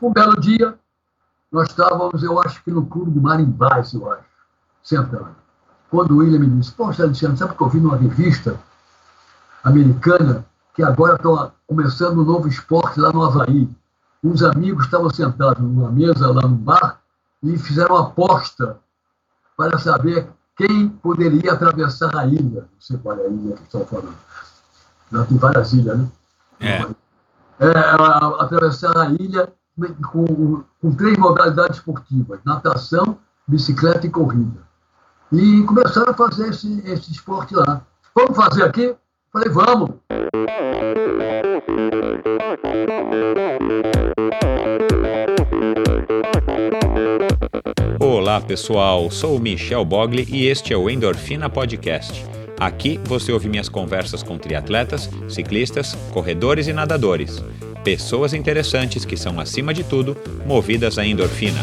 Um belo dia, nós estávamos, eu acho que no clube de Marimbás, eu acho, sentado. Quando o William me disse, poxa, Alexandre, sabe que eu vi numa revista americana que agora estão começando um novo esporte lá no Havaí. Uns amigos estavam sentados numa mesa lá no bar e fizeram aposta para saber quem poderia atravessar a ilha. Não sei qual é a ilha que estão falando. Já tem várias ilhas, né? É. É, atravessar a ilha com, com três modalidades esportivas: natação, bicicleta e corrida. E começaram a fazer esse, esse esporte lá. Vamos fazer aqui? Falei, vamos. Olá pessoal, sou Michel Bogli e este é o Endorfina Podcast. Aqui você ouve minhas conversas com triatletas, ciclistas, corredores e nadadores. Pessoas interessantes que são, acima de tudo, movidas à endorfina.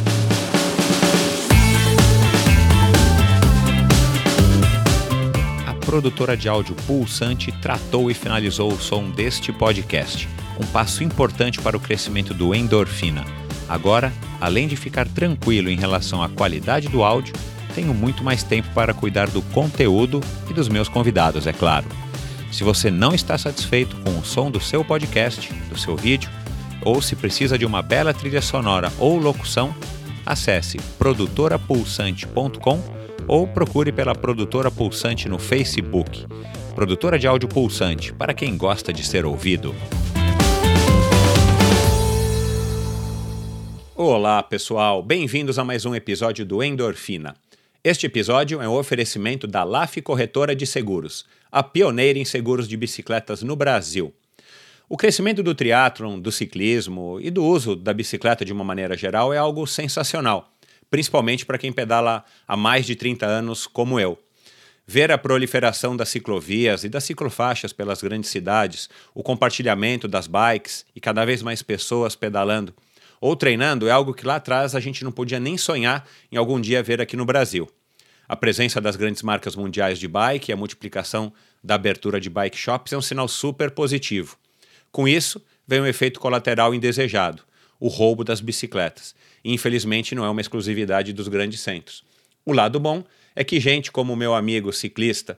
A produtora de áudio Pulsante tratou e finalizou o som deste podcast, um passo importante para o crescimento do Endorfina. Agora, além de ficar tranquilo em relação à qualidade do áudio, tenho muito mais tempo para cuidar do conteúdo e dos meus convidados, é claro. Se você não está satisfeito com o som do seu podcast, do seu vídeo, ou se precisa de uma bela trilha sonora ou locução, acesse produtorapulsante.com ou procure pela Produtora Pulsante no Facebook. Produtora de áudio pulsante, para quem gosta de ser ouvido. Olá, pessoal. Bem-vindos a mais um episódio do Endorfina. Este episódio é um oferecimento da LAF Corretora de Seguros, a pioneira em seguros de bicicletas no Brasil. O crescimento do triatlon, do ciclismo e do uso da bicicleta de uma maneira geral é algo sensacional, principalmente para quem pedala há mais de 30 anos como eu. Ver a proliferação das ciclovias e das ciclofaixas pelas grandes cidades, o compartilhamento das bikes e cada vez mais pessoas pedalando ou treinando é algo que lá atrás a gente não podia nem sonhar em algum dia ver aqui no Brasil. A presença das grandes marcas mundiais de bike e a multiplicação da abertura de bike shops é um sinal super positivo. Com isso, vem um efeito colateral indesejado, o roubo das bicicletas. E, infelizmente, não é uma exclusividade dos grandes centros. O lado bom é que gente como o meu amigo ciclista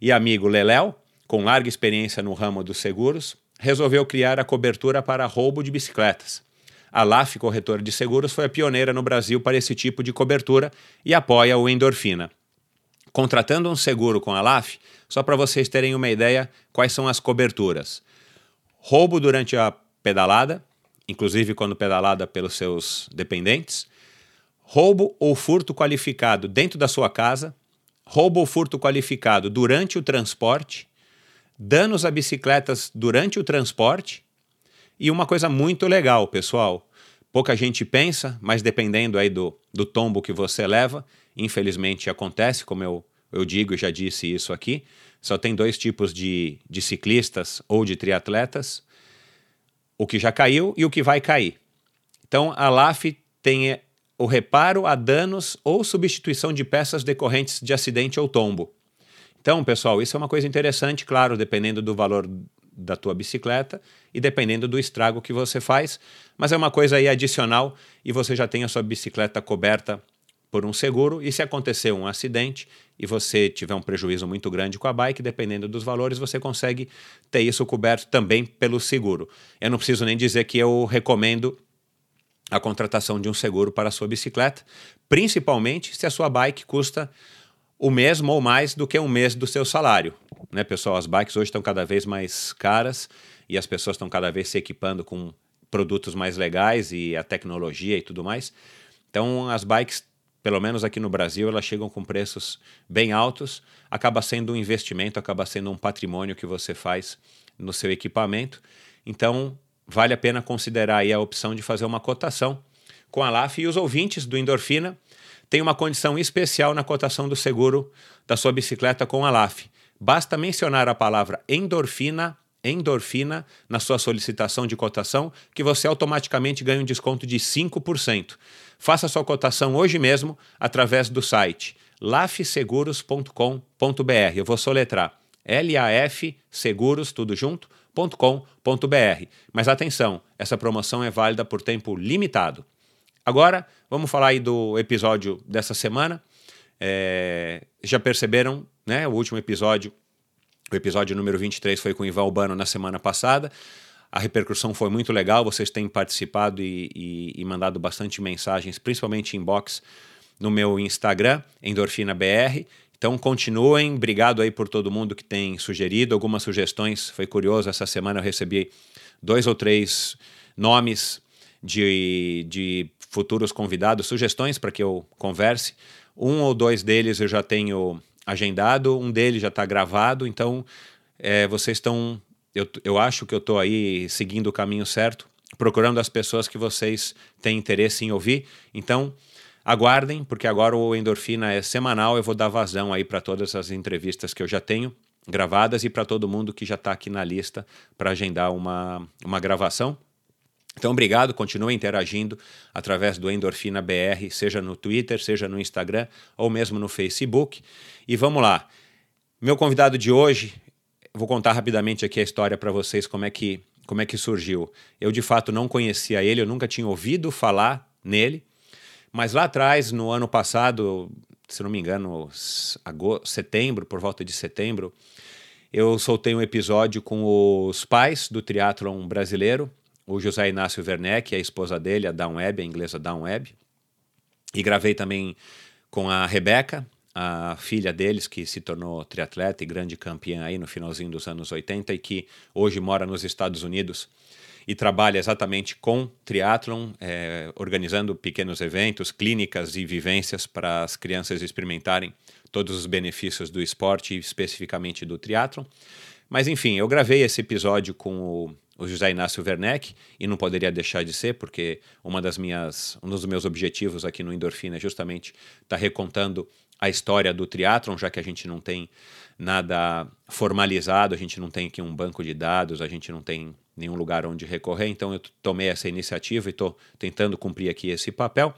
e amigo Leléu, com larga experiência no ramo dos seguros, resolveu criar a cobertura para roubo de bicicletas. A LAF Corretora de Seguros foi a pioneira no Brasil para esse tipo de cobertura e apoia o Endorfina. Contratando um seguro com a LAF, só para vocês terem uma ideia quais são as coberturas. Roubo durante a pedalada, inclusive quando pedalada pelos seus dependentes, roubo ou furto qualificado dentro da sua casa, roubo ou furto qualificado durante o transporte, danos a bicicletas durante o transporte e uma coisa muito legal, pessoal. Pouca gente pensa, mas dependendo aí do, do tombo que você leva, infelizmente acontece, como eu, eu digo e já disse isso aqui, só tem dois tipos de, de ciclistas ou de triatletas: o que já caiu e o que vai cair. Então, a LAF tem eh, o reparo a danos ou substituição de peças decorrentes de acidente ou tombo. Então, pessoal, isso é uma coisa interessante, claro, dependendo do valor da tua bicicleta e dependendo do estrago que você faz, mas é uma coisa aí adicional e você já tem a sua bicicleta coberta por um seguro e se acontecer um acidente e você tiver um prejuízo muito grande com a bike, dependendo dos valores, você consegue ter isso coberto também pelo seguro. Eu não preciso nem dizer que eu recomendo a contratação de um seguro para a sua bicicleta, principalmente se a sua bike custa o mesmo ou mais do que um mês do seu salário. Né, pessoal? As bikes hoje estão cada vez mais caras e as pessoas estão cada vez se equipando com produtos mais legais e a tecnologia e tudo mais. Então, as bikes pelo menos aqui no Brasil, elas chegam com preços bem altos, acaba sendo um investimento, acaba sendo um patrimônio que você faz no seu equipamento. Então, vale a pena considerar aí a opção de fazer uma cotação com a LAF e os ouvintes do Endorfina têm uma condição especial na cotação do seguro da sua bicicleta com a LAF. Basta mencionar a palavra endorfina endorfina na sua solicitação de cotação, que você automaticamente ganha um desconto de 5%. Faça sua cotação hoje mesmo através do site lafseguros.com.br. Eu vou soletrar laf seguros tudo junto Mas atenção, essa promoção é válida por tempo limitado. Agora, vamos falar aí do episódio dessa semana. É, já perceberam, né? O último episódio, o episódio número 23 foi com o Ivan Urbano na semana passada. A repercussão foi muito legal, vocês têm participado e, e, e mandado bastante mensagens, principalmente inbox no meu Instagram, EndorfinaBR. Então continuem, obrigado aí por todo mundo que tem sugerido algumas sugestões. Foi curioso, essa semana eu recebi dois ou três nomes de, de futuros convidados, sugestões para que eu converse. Um ou dois deles eu já tenho agendado, um deles já está gravado, então é, vocês estão. Eu, eu acho que eu estou aí seguindo o caminho certo, procurando as pessoas que vocês têm interesse em ouvir. Então, aguardem, porque agora o Endorfina é semanal, eu vou dar vazão aí para todas as entrevistas que eu já tenho gravadas e para todo mundo que já está aqui na lista para agendar uma, uma gravação. Então, obrigado, continue interagindo através do Endorfina BR, seja no Twitter, seja no Instagram ou mesmo no Facebook. E vamos lá. Meu convidado de hoje, vou contar rapidamente aqui a história para vocês como é que como é que surgiu. Eu de fato não conhecia ele, eu nunca tinha ouvido falar nele, mas lá atrás, no ano passado, se não me engano, agosto, setembro, por volta de setembro, eu soltei um episódio com os pais do triatlon brasileiro, o José Inácio Werneck, a esposa dele, a Down Web, a inglesa Down Web. E gravei também com a Rebeca, a filha deles, que se tornou triatleta e grande campeã aí no finalzinho dos anos 80 e que hoje mora nos Estados Unidos e trabalha exatamente com triatlon, é, organizando pequenos eventos, clínicas e vivências para as crianças experimentarem todos os benefícios do esporte, especificamente do triatlon. Mas enfim, eu gravei esse episódio com o o José Inácio Werneck, e não poderia deixar de ser, porque uma das minhas, um dos meus objetivos aqui no Endorfina é justamente estar tá recontando a história do triatlon, já que a gente não tem nada formalizado, a gente não tem aqui um banco de dados, a gente não tem nenhum lugar onde recorrer, então eu tomei essa iniciativa e estou tentando cumprir aqui esse papel.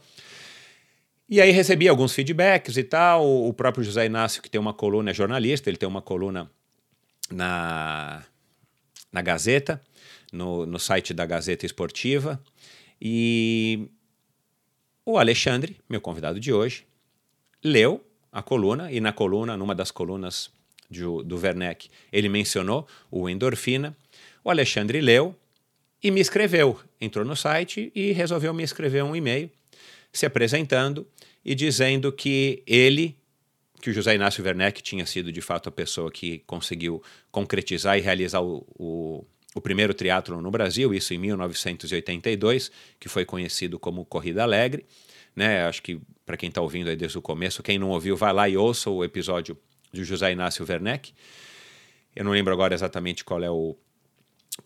E aí recebi alguns feedbacks e tal. O próprio José Inácio, que tem uma coluna, é jornalista, ele tem uma coluna na, na Gazeta, no, no site da Gazeta Esportiva. E o Alexandre, meu convidado de hoje, leu a coluna, e na coluna, numa das colunas de, do Werneck, ele mencionou o endorfina. O Alexandre leu e me escreveu. Entrou no site e resolveu me escrever um e-mail se apresentando e dizendo que ele, que o José Inácio Werneck tinha sido de fato a pessoa que conseguiu concretizar e realizar o, o o primeiro triatlo no Brasil, isso em 1982, que foi conhecido como Corrida Alegre. Né? Acho que para quem está ouvindo aí desde o começo, quem não ouviu, vai lá e ouça o episódio de José Inácio Werneck. Eu não lembro agora exatamente qual é o,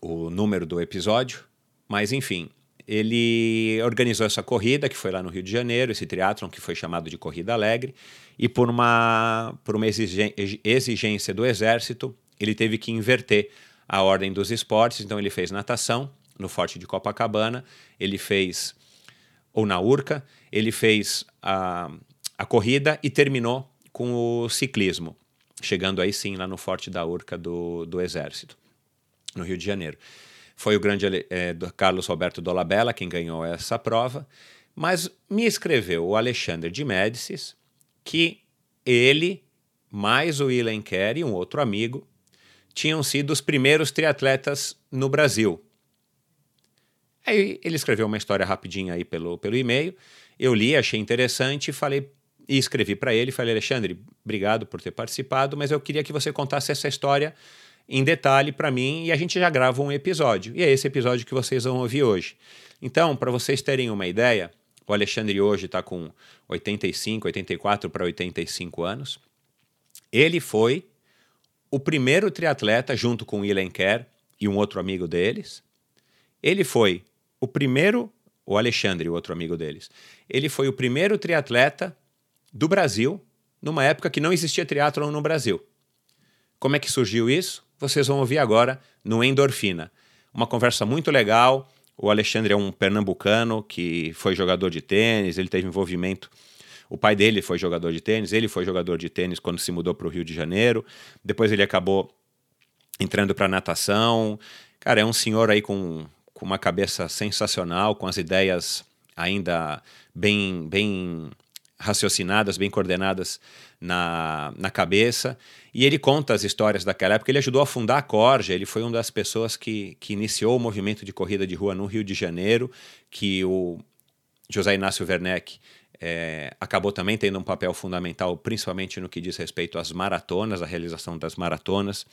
o número do episódio, mas enfim, ele organizou essa corrida que foi lá no Rio de Janeiro, esse triatlon que foi chamado de Corrida Alegre, e por uma, por uma exigência do Exército, ele teve que inverter a ordem dos esportes. Então ele fez natação no Forte de Copacabana, ele fez ou na Urca, ele fez a, a corrida e terminou com o ciclismo, chegando aí sim lá no Forte da Urca do, do Exército, no Rio de Janeiro. Foi o grande é, Carlos Roberto Dolabella quem ganhou essa prova, mas me escreveu o Alexandre de Médicis que ele, mais o Ilan Kerr e um outro amigo, tinham sido os primeiros triatletas no Brasil. Aí ele escreveu uma história rapidinha aí pelo, pelo e-mail. Eu li, achei interessante e falei e escrevi para ele, falei Alexandre, obrigado por ter participado, mas eu queria que você contasse essa história em detalhe para mim e a gente já grava um episódio. E é esse episódio que vocês vão ouvir hoje. Então, para vocês terem uma ideia, o Alexandre hoje está com 85, 84 para 85 anos. Ele foi o primeiro triatleta, junto com Ilan Kerr e um outro amigo deles. Ele foi o primeiro, o Alexandre, o outro amigo deles. Ele foi o primeiro triatleta do Brasil numa época que não existia triatlon no Brasil. Como é que surgiu isso? Vocês vão ouvir agora no Endorfina. Uma conversa muito legal. O Alexandre é um pernambucano que foi jogador de tênis, ele teve envolvimento o pai dele foi jogador de tênis, ele foi jogador de tênis quando se mudou para o Rio de Janeiro. Depois ele acabou entrando para natação. Cara, é um senhor aí com, com uma cabeça sensacional, com as ideias ainda bem, bem raciocinadas, bem coordenadas na, na cabeça. E ele conta as histórias daquela época. Ele ajudou a fundar a Corja, ele foi uma das pessoas que, que iniciou o movimento de corrida de rua no Rio de Janeiro, que o José Inácio Werneck é, acabou também tendo um papel fundamental, principalmente no que diz respeito às maratonas, a realização das maratonas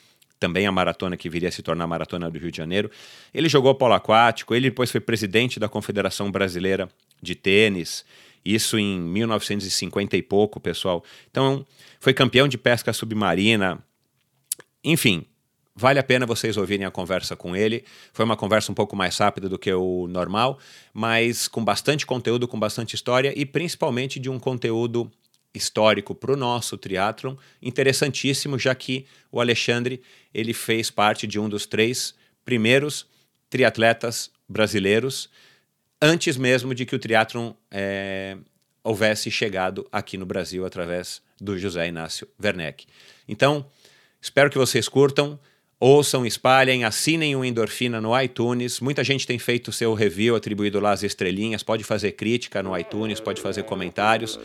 também a maratona que viria a se tornar a maratona do Rio de Janeiro. Ele jogou polo aquático, ele depois foi presidente da Confederação Brasileira de Tênis, isso em 1950 e pouco, pessoal. Então, foi campeão de pesca submarina. Enfim, vale a pena vocês ouvirem a conversa com ele. Foi uma conversa um pouco mais rápida do que o normal, mas com bastante conteúdo, com bastante história e principalmente de um conteúdo histórico para o nosso triatlon, interessantíssimo, já que o Alexandre ele fez parte de um dos três primeiros triatletas brasileiros, antes mesmo de que o triatlon é, houvesse chegado aqui no Brasil através do José Inácio Werneck. Então, espero que vocês curtam. Ouçam, espalhem, assinem o Endorfina no iTunes. Muita gente tem feito seu review, atribuído lá as estrelinhas. Pode fazer crítica no iTunes, pode fazer comentários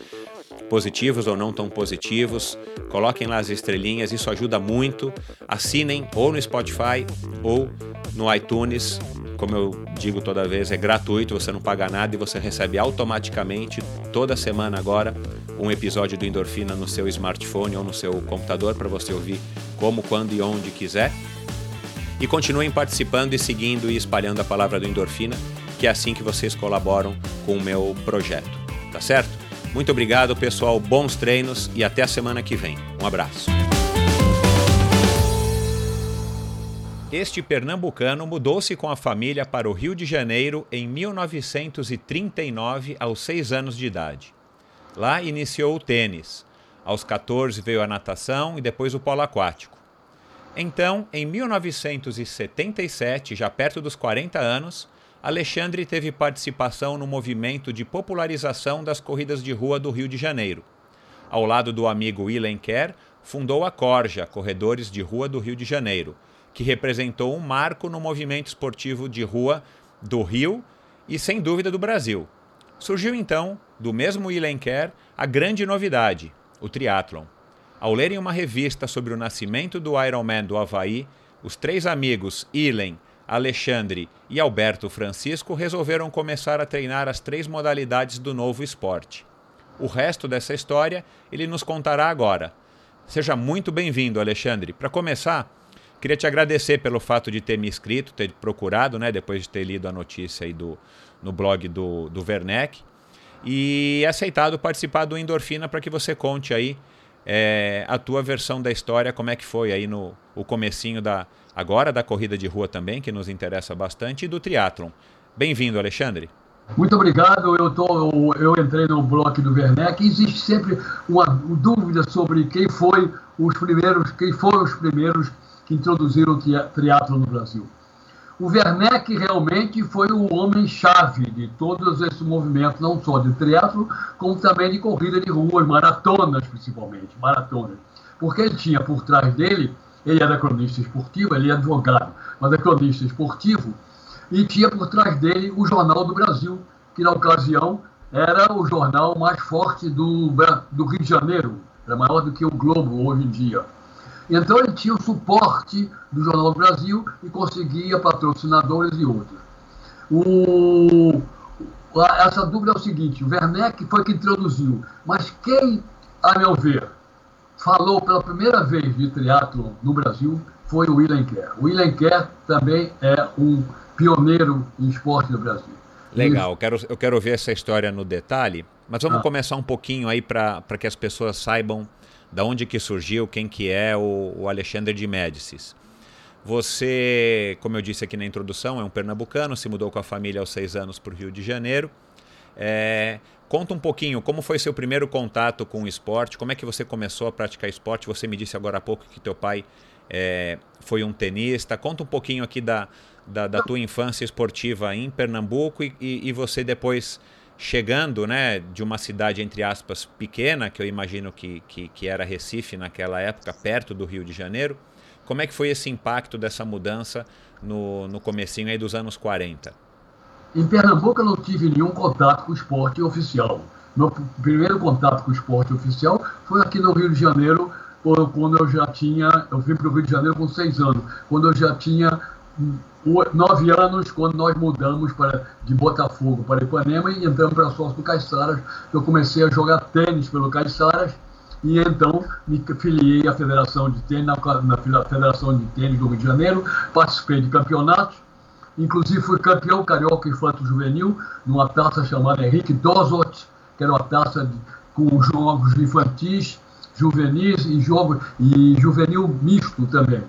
positivos ou não tão positivos. Coloquem lá as estrelinhas, isso ajuda muito. Assinem ou no Spotify ou no iTunes. Como eu digo toda vez, é gratuito, você não paga nada e você recebe automaticamente toda semana agora um episódio do Endorfina no seu smartphone ou no seu computador para você ouvir como, quando e onde quiser. E continuem participando e seguindo e espalhando a palavra do Endorfina, que é assim que vocês colaboram com o meu projeto. Tá certo? Muito obrigado, pessoal. Bons treinos e até a semana que vem. Um abraço. Este pernambucano mudou-se com a família para o Rio de Janeiro em 1939, aos seis anos de idade. Lá iniciou o tênis. Aos 14 veio a natação e depois o polo aquático. Então, em 1977, já perto dos 40 anos, Alexandre teve participação no movimento de popularização das corridas de rua do Rio de Janeiro. Ao lado do amigo Willen Kerr, fundou a Corja, Corredores de Rua do Rio de Janeiro, que representou um marco no movimento esportivo de rua do Rio e, sem dúvida, do Brasil. Surgiu então, do mesmo Willen Kerr, a grande novidade, o triatlon. Ao lerem uma revista sobre o nascimento do Ironman do Havaí, os três amigos Ilen, Alexandre e Alberto Francisco resolveram começar a treinar as três modalidades do novo esporte. O resto dessa história ele nos contará agora. Seja muito bem-vindo, Alexandre. Para começar, queria te agradecer pelo fato de ter me inscrito, ter procurado, né, depois de ter lido a notícia aí do, no blog do, do Werneck, e aceitado participar do Endorfina para que você conte aí é, a tua versão da história, como é que foi aí no o comecinho da, agora da corrida de rua também, que nos interessa bastante, e do triatlon. Bem-vindo, Alexandre. Muito obrigado. Eu, tô, eu, entrei no bloco do Werneck. Existe sempre uma dúvida sobre quem foi os primeiros, quem foram os primeiros que introduziram o triatlo no Brasil. O Werneck realmente foi o homem-chave de todos esses movimentos, não só de triatlo, como também de corrida de rua, maratonas principalmente, maratonas. Porque ele tinha por trás dele ele era cronista esportivo, ele é advogado, mas é cronista esportivo, e tinha por trás dele o Jornal do Brasil, que na ocasião era o jornal mais forte do, do Rio de Janeiro, era maior do que o Globo hoje em dia. Então ele tinha o suporte do Jornal do Brasil e conseguia patrocinadores e outros. O, essa dúvida é o seguinte: o Werneck foi que introduziu, mas quem, a meu ver, falou pela primeira vez de triatlo no Brasil foi o William Kerr. O William Kerr também é um pioneiro em esporte no Brasil. Legal, eu quero, eu quero ver essa história no detalhe, mas vamos ah. começar um pouquinho aí para que as pessoas saibam da onde que surgiu, quem que é o, o Alexandre de Médicis. Você, como eu disse aqui na introdução, é um pernambucano, se mudou com a família aos seis anos para o Rio de Janeiro. É, Conta um pouquinho como foi seu primeiro contato com o esporte, como é que você começou a praticar esporte. Você me disse agora há pouco que teu pai é, foi um tenista. Conta um pouquinho aqui da, da, da tua infância esportiva em Pernambuco e, e, e, você depois chegando né, de uma cidade, entre aspas, pequena, que eu imagino que, que, que era Recife naquela época, perto do Rio de Janeiro. como é que foi esse impacto dessa mudança no, no comecinho aí dos anos 40? Em Pernambuco eu não tive nenhum contato com o esporte oficial. Meu primeiro contato com o esporte oficial foi aqui no Rio de Janeiro, quando eu já tinha, eu vim para o Rio de Janeiro com seis anos, quando eu já tinha nove anos, quando nós mudamos para, de Botafogo para Ipanema e entramos para sócio do Caiçaras, eu comecei a jogar tênis pelo Caiçaras e então me filiei à Federação de Tênis, na, na Federação de Tênis do Rio de Janeiro, participei de campeonatos, inclusive fui campeão carioca infanto juvenil, numa taça chamada Henrique Dozot, que era uma taça de, com jogos infantis, juvenis e jogo e juvenil misto também.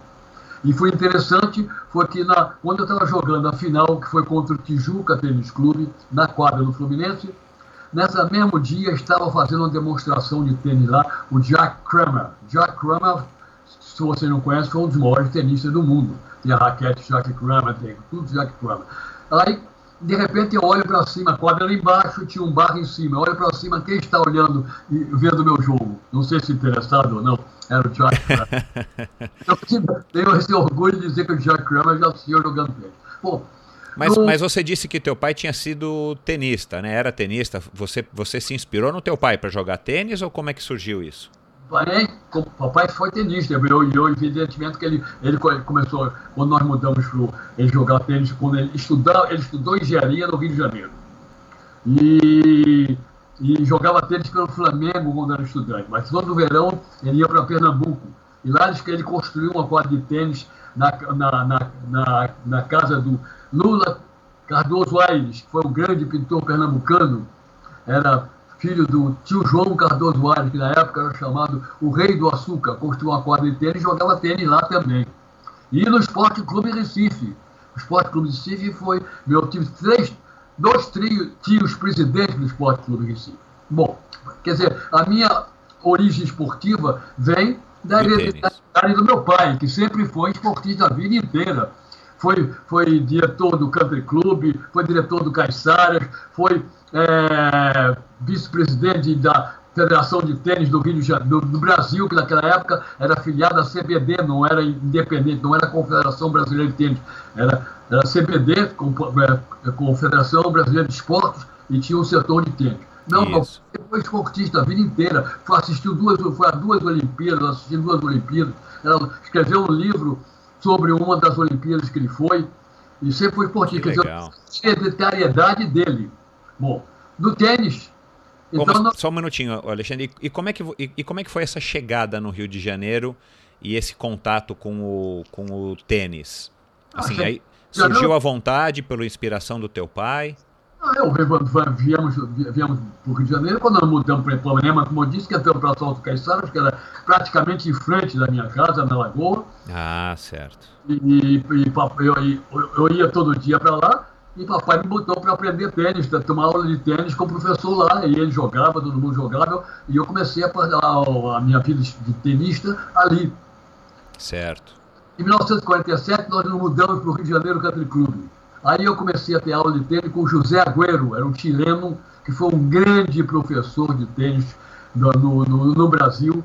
E foi interessante, foi que na, quando eu estava jogando a final, que foi contra o Tijuca Tênis Clube, na quadra do Fluminense, nessa mesmo dia estava fazendo uma demonstração de tênis lá, o Jack Kramer. Jack Kramer, se você não conhece, foi um dos maiores tenistas do mundo. Tem a raquete Jack Kramer, tem tudo Jack Kramer. Aí de repente eu olho para cima, a quadra lá embaixo tinha um bar em cima. Eu olho para cima, quem está olhando e vendo meu jogo? Não sei se interessado ou não. Era o Jack Kramer. eu tenho esse orgulho de dizer que o Jack Kramer já assistiu jogando tênis. Bom, mas, no... mas você disse que teu pai tinha sido tenista, né? Era tenista. Você, você se inspirou no teu pai para jogar tênis ou como é que surgiu isso? O papai foi tenista, eu, eu evidentemente que ele, ele começou, quando nós mudamos para ele jogar tênis, quando ele estudou, ele estudou engenharia no Rio de Janeiro. E, e jogava tênis pelo Flamengo quando era estudante, mas todo verão ele ia para Pernambuco. E lá que ele construiu uma quadra de tênis na, na, na, na, na casa do Lula Cardoso Aires, que foi um grande pintor pernambucano, era filho do tio João Cardoso Aires, que na época era chamado o Rei do Açúcar, construiu uma quadra de tênis e jogava tênis lá também. E no Esporte Clube Recife. O Esporte Clube Recife foi. Meu, tive três, dois trios, tios presidentes do Esporte Clube Recife. Bom, quer dizer, a minha origem esportiva vem da hereditariedade do meu pai, que sempre foi esportista a vida inteira. Foi, foi diretor do Country Club, foi diretor do Caiçaras, foi é, vice-presidente da Federação de Tênis do Rio de Janeiro, do, Brasil, que naquela época era filiada à CBD, não era independente, não era Confederação Brasileira de Tênis, era, era CBD, é, Confederação Brasileira de Esportes, e tinha um setor de tênis. Não, não, foi esportista a vida inteira, foi, assistiu duas, foi a duas Olimpíadas, assistiu duas Olimpíadas, ela escreveu um livro sobre uma das Olimpíadas que ele foi, e sempre foi esportista. Quer dizer, a hereditariedade dele. Bom, no tênis. Então, não... Só um minutinho, Alexandre. E como, é que, e, e, como é que foi essa chegada no Rio de Janeiro e esse contato com o, com o tênis? Assim, ah, aí surgiu a vontade pela inspiração do teu pai? Ah, eu viemos, viemos para o Rio de Janeiro, quando nós mudamos para Ipanema, como eu disse, que entramos para Salto Caiçaras, que era praticamente em frente da minha casa, na Lagoa. Ah, certo. E, e, eu, eu, eu, ia todo dia para lá, e papai me botou para aprender tênis, para tomar aula de tênis com o professor lá. E ele jogava, todo mundo jogava. E eu comecei a, a, a minha vida de tenista ali. Certo. Em 1947, nós nos mudamos para o Rio de Janeiro Country Club. Aí eu comecei a ter aula de tênis com José Agüero, era um chileno que foi um grande professor de tênis no, no, no Brasil,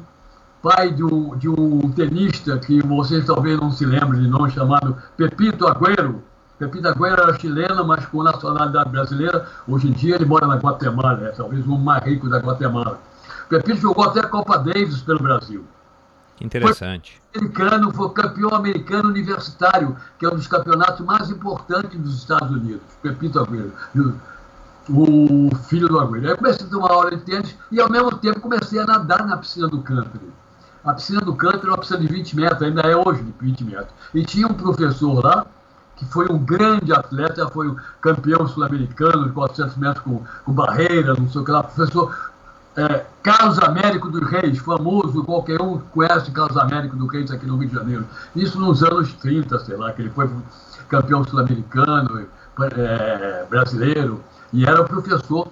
pai de um, de um tenista que vocês talvez não se lembrem de nome, chamado Pepito Agüero, Pepita Agüero era chilena, mas com nacionalidade brasileira. Hoje em dia ele mora na Guatemala, é talvez o mais rico da Guatemala. Pepito jogou até a Copa Davis pelo Brasil. Interessante. Foi americano, foi campeão americano universitário, que é um dos campeonatos mais importantes dos Estados Unidos. Pepito Agüero, o filho do Agüero. Aí comecei a tomar aula de tênis e ao mesmo tempo comecei a nadar na piscina do country. A piscina do country era uma piscina de 20 metros, ainda é hoje de 20 metros. E tinha um professor lá que foi um grande atleta, foi o campeão sul-americano de 400 metros com, com barreira, não sei o que lá, professor é, Carlos Américo dos Reis, famoso, qualquer um conhece Carlos Américo dos Reis aqui no Rio de Janeiro. Isso nos anos 30, sei lá, que ele foi campeão sul-americano, é, brasileiro, e era professor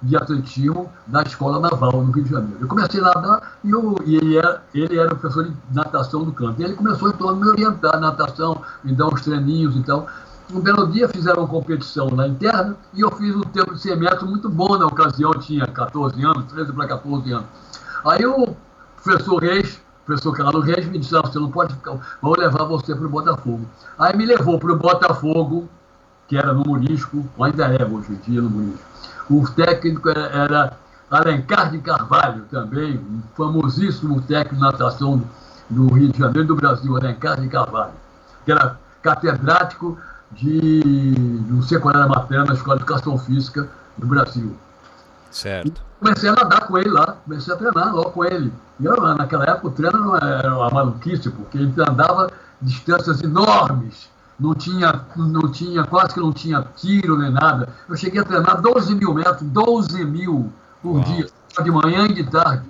de atletismo da Escola Naval no Rio de Janeiro. Eu comecei a nadar e, eu, e ele, era, ele era professor de natação do campo. E ele começou então a me orientar na natação, me dar uns treininhos e tal. Um belo dia fizeram uma competição na interna e eu fiz um tempo de 100 metros muito bom na ocasião, tinha 14 anos, 13 para 14 anos. Aí o professor Reis professor Carlos Reis me disse, você não pode ficar, vou levar você para o Botafogo. Aí me levou para o Botafogo, que era no Murisco, ainda é hoje em dia no Murisco. O técnico era, era Alencar de Carvalho também, um famosíssimo técnico de natação do Rio de Janeiro do Brasil, Alencar de Carvalho, que era catedrático de não sei qual era a matéria na Escola de Educação Física do Brasil. Certo. E comecei a nadar com ele lá, comecei a treinar logo com ele. E eu, naquela época o treino não era uma maluquice, porque ele andava distâncias enormes, não tinha, não tinha, quase que não tinha tiro nem nada. Eu cheguei a treinar 12 mil metros, 12 mil por Uau. dia, de manhã e de tarde.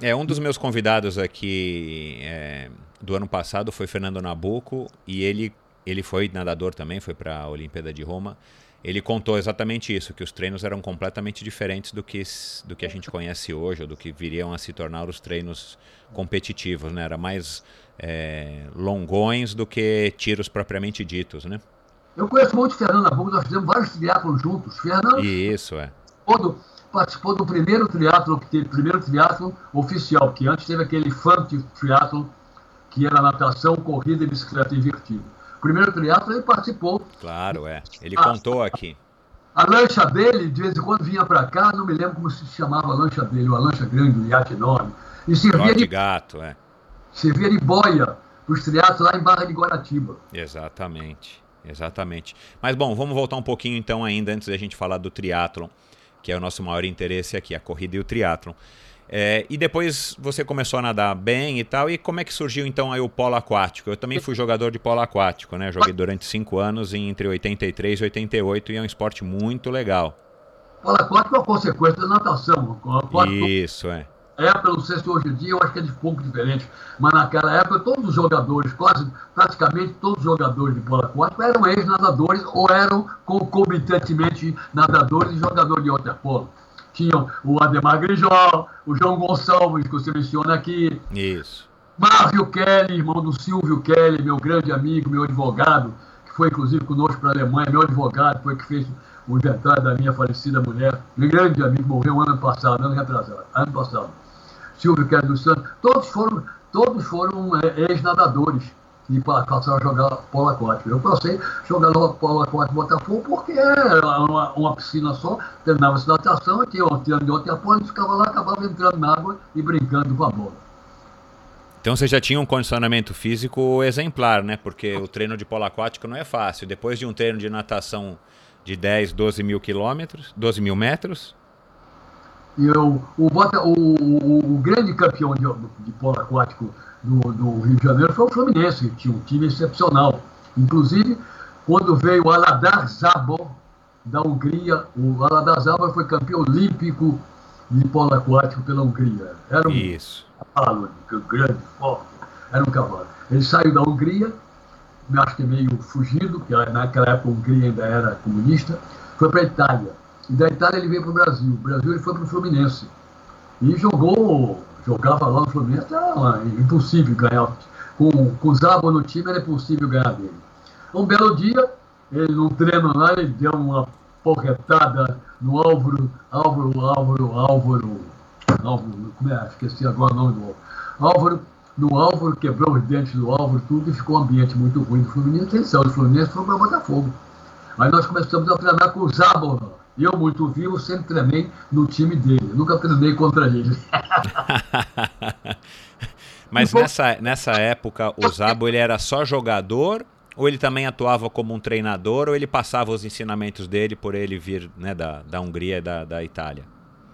É, um dos meus convidados aqui é, do ano passado foi Fernando Nabuco e ele, ele foi nadador também, foi para a Olimpíada de Roma. Ele contou exatamente isso, que os treinos eram completamente diferentes do que, do que a gente conhece hoje, ou do que viriam a se tornar os treinos competitivos, né? Era mais é, longões do que tiros propriamente ditos, né? Eu conheço muito Fernando Nabuco, nós fizemos vários triatlos juntos. Fernando... Isso, é. Todo, participou do primeiro triatlo que teve, primeiro triatlo oficial, porque antes teve aquele funk triatlo que era natação, corrida e bicicleta invertida. Primeiro triatlo ele participou. Claro, é. Ele contou aqui. A lancha dele, de vez em quando vinha para cá, não me lembro como se chamava a lancha dele, uma lancha grande, um iate enorme. E servia de gato, é. Servia de boia para os triatlos lá em Barra de Guaratiba. Exatamente, exatamente. Mas bom, vamos voltar um pouquinho então ainda antes da gente falar do triatlon que é o nosso maior interesse aqui, a corrida e o triatlon. É, e depois você começou a nadar bem e tal. E como é que surgiu então aí o polo aquático? Eu também fui jogador de polo aquático, né? Joguei durante cinco anos entre 83 e 88 e é um esporte muito legal. Polo aquático é uma consequência da natação. Isso, é época, não sei se hoje em dia, eu acho que é de pouco diferente, mas naquela época todos os jogadores, quase praticamente todos os jogadores de polo aquático eram ex-nadadores ou eram concomitantemente nadadores e jogadores de waterpolo. Tinham o Ademar Grijó, o João Gonçalves, que você menciona aqui. Isso. Márcio Kelly, irmão do Silvio Kelly, meu grande amigo, meu advogado, que foi inclusive conosco para a Alemanha, meu advogado, foi que fez o jantar da minha falecida mulher, meu grande amigo, morreu ano passado, ano retrasado, ano passado. Silvio Kelly dos Santos, todos foram, todos foram é, ex-nadadores e passaram a jogar polo aquático. Eu passei a jogar polo aquático Botafogo porque era uma, uma piscina só, treinava-se natação, e tinha um treino de outra polo, e ficava lá, acabava entrando na água e brincando com a bola. Então você já tinha um condicionamento físico exemplar, né? Porque o treino de polo aquático não é fácil. Depois de um treino de natação de 10, 12 mil quilômetros, 12 mil metros, e eu, o, o, o, o grande campeão de, de polo aquático do, do, Rio de Janeiro foi o Fluminense, que tinha um time excepcional. Inclusive, quando veio o Aladar Zabor, da Hungria, o Aladar Zabor foi campeão olímpico de polo aquático pela Hungria. Era um Isso. cavalo grande, forte, era um cavalo. Ele saiu da Hungria, acho que meio fugido, porque naquela época a Hungria ainda era comunista, foi para a Itália e da Itália ele veio para o Brasil. O Brasil ele foi para o Fluminense. E jogou, jogava lá no Fluminense, era impossível ganhar. Com, com o Zabo no time era impossível ganhar dele. Um belo dia, ele num treino lá, ele deu uma porretada no Álvaro, Álvaro, Álvaro, Álvaro, Álvaro, como é? Esqueci agora o nome do Álvaro. No Álvaro, quebrou os dentes do Álvaro, tudo, e ficou um ambiente muito ruim do Fluminense. Saiu do Fluminense foi para Botafogo. Aí nós começamos a treinar com o Zabo eu, muito vivo, sempre treinei no time dele. nunca treinei contra ele. Mas nessa, nessa época, o Zabo ele era só jogador ou ele também atuava como um treinador ou ele passava os ensinamentos dele por ele vir né, da, da Hungria e da, da Itália?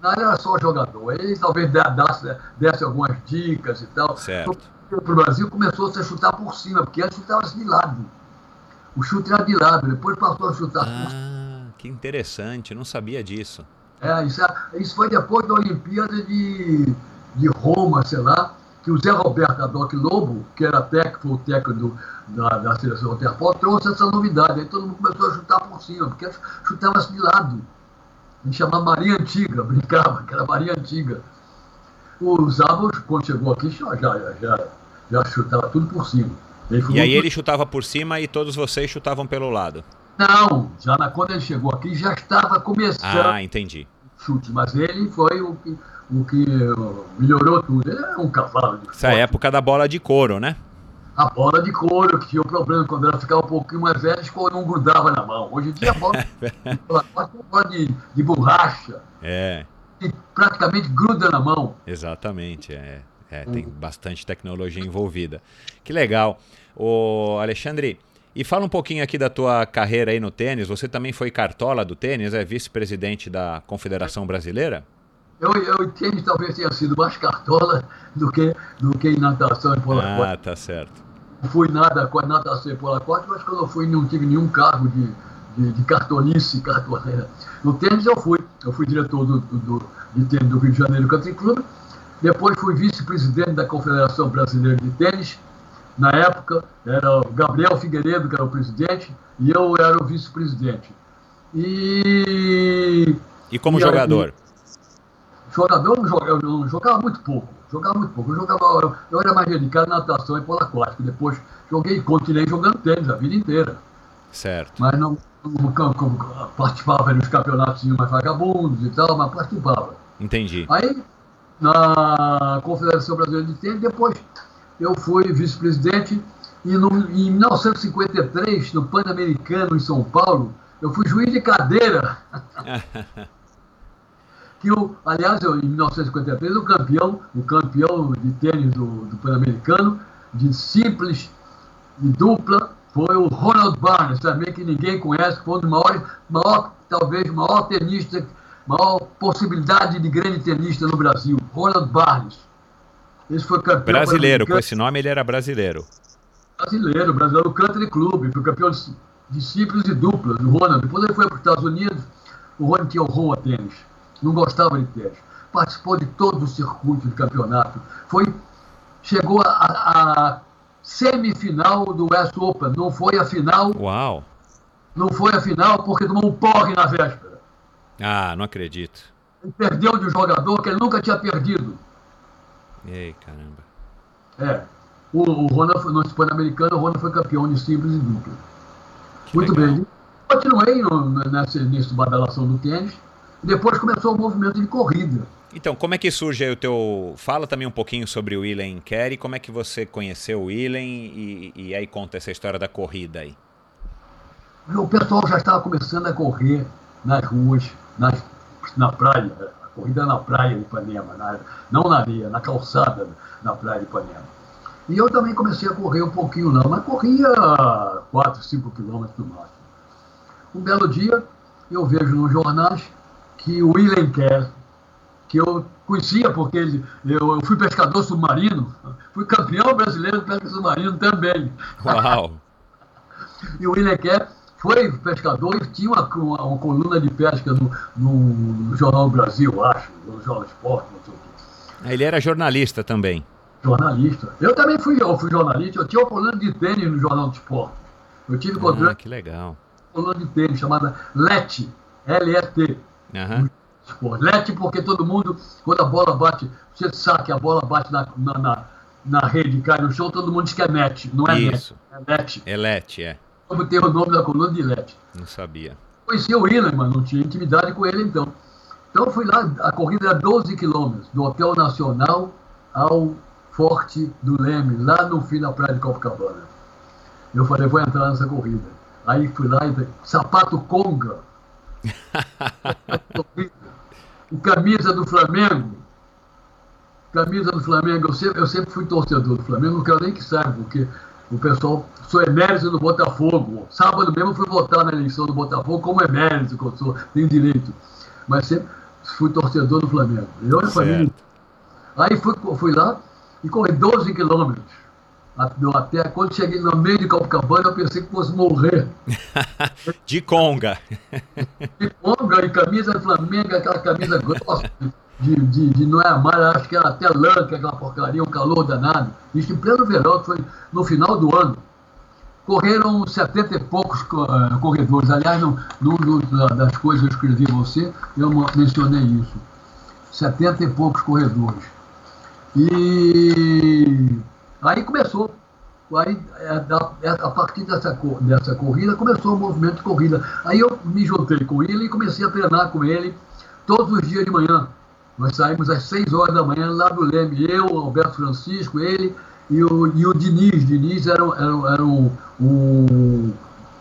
Não, ele era só jogador. Ele talvez desse, desse algumas dicas e tal. Certo. Para o Brasil começou -se a chutar por cima, porque antes chutava-se de lado. O chute era de lado, depois passou a chutar ah. por cima. Que interessante, não sabia disso. É, isso, é, isso foi depois da Olimpíada de, de Roma, sei lá, que o Zé Roberto Adoc Lobo, que era técnico, foi o técnico da, da seleção Interpol, trouxe essa novidade. Aí todo mundo começou a chutar por cima, porque chutava-se de lado. A gente chamava Maria Antiga, brincava, que era Maria Antiga. O Zabos, quando chegou aqui, já, já, já, já chutava tudo por cima. E aí ele chutava por cima e todos vocês chutavam pelo lado. Não, já na, quando ele chegou aqui já estava começando. Ah, entendi. Chute, mas ele foi o, o que melhorou tudo. Ele é um cavalo. De Essa é época da bola de couro, né? A bola de couro, que tinha o problema quando ela ficava um pouquinho mais velha, o couro não grudava na mão. Hoje em dia a bola, a bola de, de borracha. É. E praticamente gruda na mão. Exatamente, é. é tem bastante tecnologia envolvida. Que legal. O Alexandre, e fala um pouquinho aqui da tua carreira aí no tênis. Você também foi cartola do tênis, é vice-presidente da Confederação Brasileira? Eu, eu tênis talvez tenha sido mais cartola do que, do que em natação e polo Ah, tá certo. Não fui nada com a natação e polo aquático, mas quando eu fui não tive nenhum cargo de, de, de cartolice, cartoleira. No tênis eu fui. Eu fui diretor do, do, de tênis do Rio de Janeiro Country Club. Depois fui vice-presidente da Confederação Brasileira de Tênis na época, era o Gabriel Figueiredo, que era o presidente, e eu era o vice-presidente. E. E como e jogador? Jogador eu não jogava, eu jogava muito pouco. Jogava muito pouco. Eu, jogava, eu, eu era mais dedicado na natação e polo aquático. Depois joguei, continuei jogando tênis a vida inteira. Certo. Mas não, não, não participava dos campeonatos mais vagabundos e tal, mas participava. Entendi. Aí, na Confederação Brasileira de Tênis, depois eu fui vice-presidente e no, em 1953, no Pan-Americano em São Paulo, eu fui juiz de cadeira. que eu, aliás, eu, em 1953, o campeão, o campeão de tênis do, do Pan-Americano, de simples e dupla, foi o Ronald Barnes, também que ninguém conhece, foi um dos maiores, maior, talvez o maior tenista, maior possibilidade de grande tenista no Brasil, Ronald Barnes. Esse foi campeão. Brasileiro, com esse nome ele era brasileiro. Brasileiro, brasileiro, o Country Club, foi campeão de, de simples e duplas, o Ronald. Depois ele foi para os Estados Unidos, o Ronald tinha horror a tênis, não gostava de tênis. Participou de todo o circuito de campeonato. Foi, chegou a, a semifinal do West Open, não foi a final. Uau! Não foi a final porque tomou um porre na véspera. Ah, não acredito. Ele perdeu de um jogador que ele nunca tinha perdido. Ei, caramba. É. O, o Rona, no Pan-Americano, o Rona foi campeão de simples e dupla. Muito legal. bem. Continuei no, nessa, nessa badalação do tênis. Depois começou o movimento de corrida. Então, como é que surge o teu. Fala também um pouquinho sobre o Willen Kerry, como é que você conheceu o Willen e, e aí conta essa história da corrida aí. O pessoal já estava começando a correr nas ruas, nas, na praia, corrida na praia de Ipanema, na, não na areia, na calçada da praia de Ipanema. E eu também comecei a correr um pouquinho não, mas corria 4, 5 quilômetros no máximo. Um belo dia, eu vejo nos jornais que o William Kerr, que eu conhecia porque ele, eu, eu, fui pescador submarino, fui campeão brasileiro de pesca submarino também. Uau! e o William Kerr foi pescador e tinha uma, uma, uma coluna de pesca no, no, Jornal Brasil, acho, no Jornal Esporte, não sei o quê. Ele era jornalista também. Jornalista. Eu também fui, eu fui jornalista, eu tinha uma coluna de tênis no Jornal de Esporte. Eu tive ah, controle. que legal. Coluna de tênis chamada LET, L-E-T. Uhum. LET porque todo mundo, quando a bola bate, você sabe que a bola bate na, na, na, na rede e cai no chão, todo mundo diz que é net, não é Isso. net. É LET. É LET, é como ter o nome da coluna de LED. Não sabia. Conhecia o William, mas não tinha intimidade com ele então. Então fui lá, a corrida era 12 quilômetros, do Hotel Nacional ao Forte do Leme, lá no fim da praia de Copacabana. Eu falei, vou entrar nessa corrida. Aí fui lá e sapato conga. o camisa do Flamengo. Camisa do Flamengo. Eu sempre, eu sempre fui torcedor do Flamengo, não quero nem que saiba, porque o pessoal, sou emérito do Botafogo. Sábado mesmo fui votar na eleição do Botafogo como emérito, que eu sou, tenho direito. Mas sempre fui torcedor do Flamengo. Eu e família. Aí fui, fui lá e corri 12 quilômetros. Até quando cheguei no meio de Copacabana, eu pensei que fosse morrer. de conga. De conga e camisa do Flamengo, aquela camisa grossa, de, de, de não é acho que era até lã, que é aquela porcaria, um calor danado. Isso em pleno verão, foi no final do ano. Correram 70 e poucos uh, corredores. Aliás, num, num das coisas que eu escrevi a você, eu mencionei isso. 70 e poucos corredores. E aí começou. Aí, é, é, a partir dessa, dessa corrida, começou o movimento de corrida. Aí eu me juntei com ele e comecei a treinar com ele todos os dias de manhã. Nós saímos às 6 horas da manhã lá do Leme, eu, Alberto Francisco, ele e o, e o Diniz. Diniz era, era, era um, um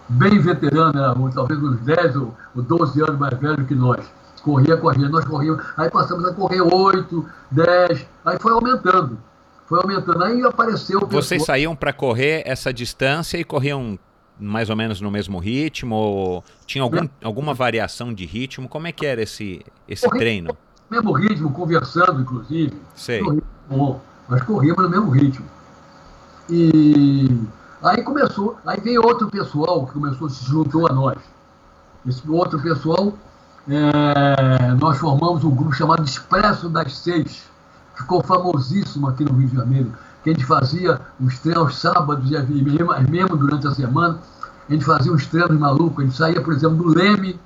bem veterano, era, talvez uns 10 ou, ou 12 anos mais velho que nós. Corria, corria, nós corríamos. Aí passamos a correr 8, 10, aí foi aumentando. Foi aumentando. Aí apareceu. Vocês saíam para correr essa distância e corriam mais ou menos no mesmo ritmo? Ou tinha algum, alguma variação de ritmo? Como é que era esse, esse corria, treino? Mesmo ritmo, conversando, inclusive. Sei. Bom, nós corríamos no mesmo ritmo. E aí começou, aí veio outro pessoal que começou, se juntou a nós. Esse outro pessoal, é, nós formamos um grupo chamado Expresso das Seis. Ficou famosíssimo aqui no Rio de Janeiro que a gente fazia os treinos sábados e mesmo, mesmo durante a semana, a gente fazia uns treinos malucos, a gente saía, por exemplo, do Leme,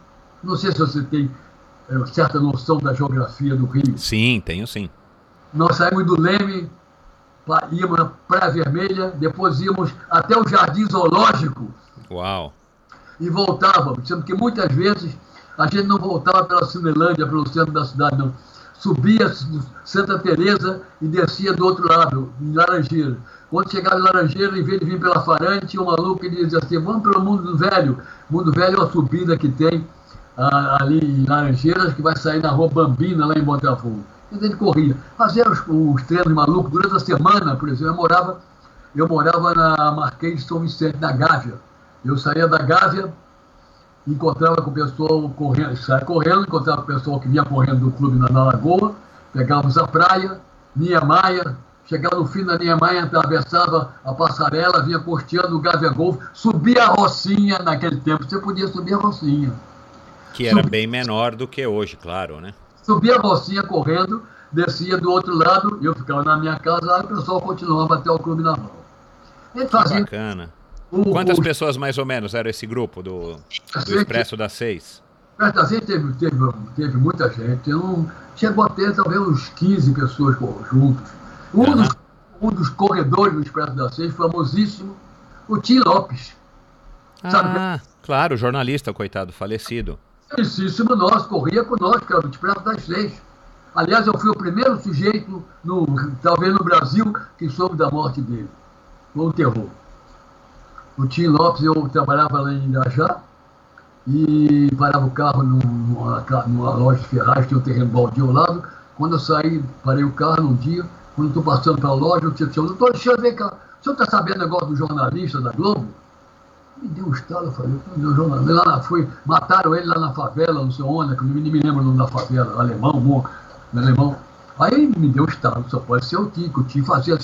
não sei se você tem certa noção da geografia do Rio. Sim, tenho sim. Nós saímos do Leme, íamos na Praia Vermelha, depois íamos até o Jardim Zoológico. Uau! E voltávamos, sendo que muitas vezes a gente não voltava pela Cinelândia, pelo centro da cidade, não subia Santa Teresa e descia do outro lado, em Laranjeira. Quando chegava em Laranjeira, em vez de vir pela Farante, um maluco dizia assim, vamos pelo Mundo do Velho. Mundo Velho é uma subida que tem ali em Laranjeiras, que vai sair na rua Bambina, lá em Botafogo. E gente corria. Fazia os, os treinos malucos. Durante a semana, por exemplo, eu morava, eu morava na Marquês de São Vicente, na Gávea. Eu saía da Gávea, encontrava com o pessoal correndo, saia correndo, encontrava com o pessoal que vinha correndo do clube na, Lagoa, pegávamos a praia, Niemeyer, chegava no fim da Niemeyer, atravessava a passarela, vinha costeando o Gávea Golf, subia a Rocinha, naquele tempo você podia subir a Rocinha. Que era bem menor do que hoje, claro, né? Subia a Rocinha correndo, descia do outro lado, eu ficava na minha casa, aí o pessoal continuava até o clube naval. Ele fazia, bacana Quantas pessoas mais ou menos era esse grupo do, do Expresso das Seis? Expresso das Seis teve, teve, teve muita gente. Chegou a ter talvez uns 15 pessoas juntos. Um, uhum. dos, um dos corredores do Expresso das Seis, famosíssimo, o Tim Lopes. Ah, sabe? claro, jornalista, coitado, falecido. Felicíssimo nosso, corria conosco, era do Expresso das Seis. Aliás, eu fui o primeiro sujeito, no, talvez no Brasil, que soube da morte dele. Foi um terror o Tim Lopes, eu trabalhava lá em Irajá e parava o carro numa, numa loja de ferragens, tinha um terreno baldio ao lado. Quando eu saí, parei o carro num dia, quando estou passando pela loja, eu tinha dito, doutor Alexandre, vem cá, o senhor está sabendo o negócio do jornalista da Globo? Me deu um estalo, eu falei, meu jornalista, lá foi, mataram ele lá na favela, não sei onde, que nem me lembro o nome da favela, alemão, bom, alemão. Aí me deu um estalo, só pode ser o Tico, o Tico fazia,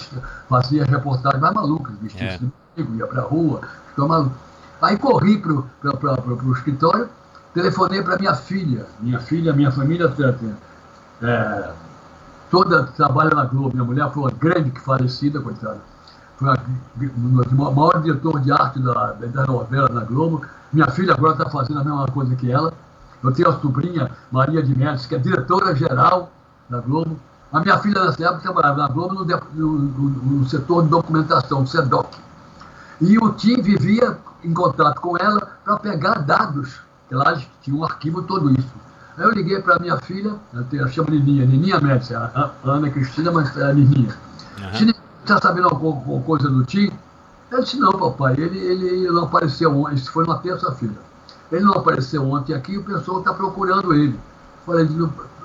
fazia reportagem mais maluca, vestido é ia para a rua, ficava maluco. Aí corri para o escritório, telefonei para minha filha. Minha filha, minha família é, toda trabalha na Globo. Minha mulher foi uma grande que falecida, coitada. Foi o maior diretor de arte da, da novela na Globo. Minha filha agora está fazendo a mesma coisa que ela. Eu tenho a sobrinha, Maria de Médici, que é diretora-geral da Globo. A minha filha, nessa época, trabalhava na Globo no, no, no, no setor de documentação, SEDOC. E o Tim vivia em contato com ela para pegar dados. Ela tinha um arquivo todo isso. Aí eu liguei para minha filha, eu chamo Nininha, Nininha Médici, a Ana Cristina, mas é a Nininha. Uhum. Está sabendo alguma coisa do Tim? Eu disse, não, papai, ele, ele não apareceu ontem, isso foi na terça-feira. Ele não apareceu ontem aqui e o pessoal está procurando ele. Falei,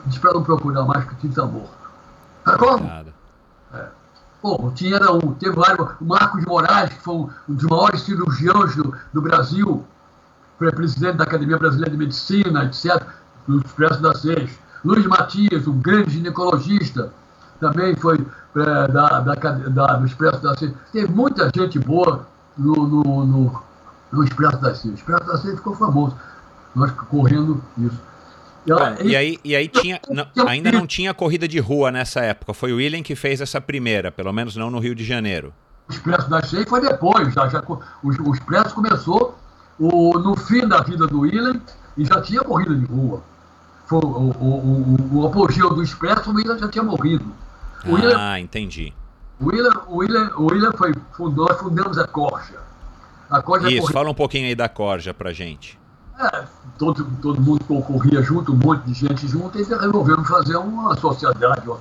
diz para não procurar mais que o Tim está morto. Tá como? É. Pô, tinha um, teve vários, o Marcos de Moraes, que foi um, dos maiores cirurgiões do, do Brasil, foi presidente da Academia Brasileira de Medicina, etc., do Expresso da Seis. Luiz Matias, um grande ginecologista, também foi da, da, da, do Expresso da Seis. Teve muita gente boa no, no, no, no Expresso da Seis. O Expresso da Seis ficou famoso, nós correndo isso. E aí, e aí tinha, não, ainda não tinha corrida de rua nessa época. Foi o William que fez essa primeira, pelo menos não no Rio de Janeiro. O Expresso da Cheia foi depois. Já, já, o, o Expresso começou o, no fim da vida do William e já tinha corrida de rua. Foi, o, o, o, o apogeu do Expresso, o William já tinha morrido. Ah, William, entendi. O William, William, William foi, fundou, fundamos a Corja. A Corja Isso, corrida... fala um pouquinho aí da Corja pra gente. É, todo, todo mundo concorria junto, um monte de gente junto, e resolvemos fazer uma sociedade, uma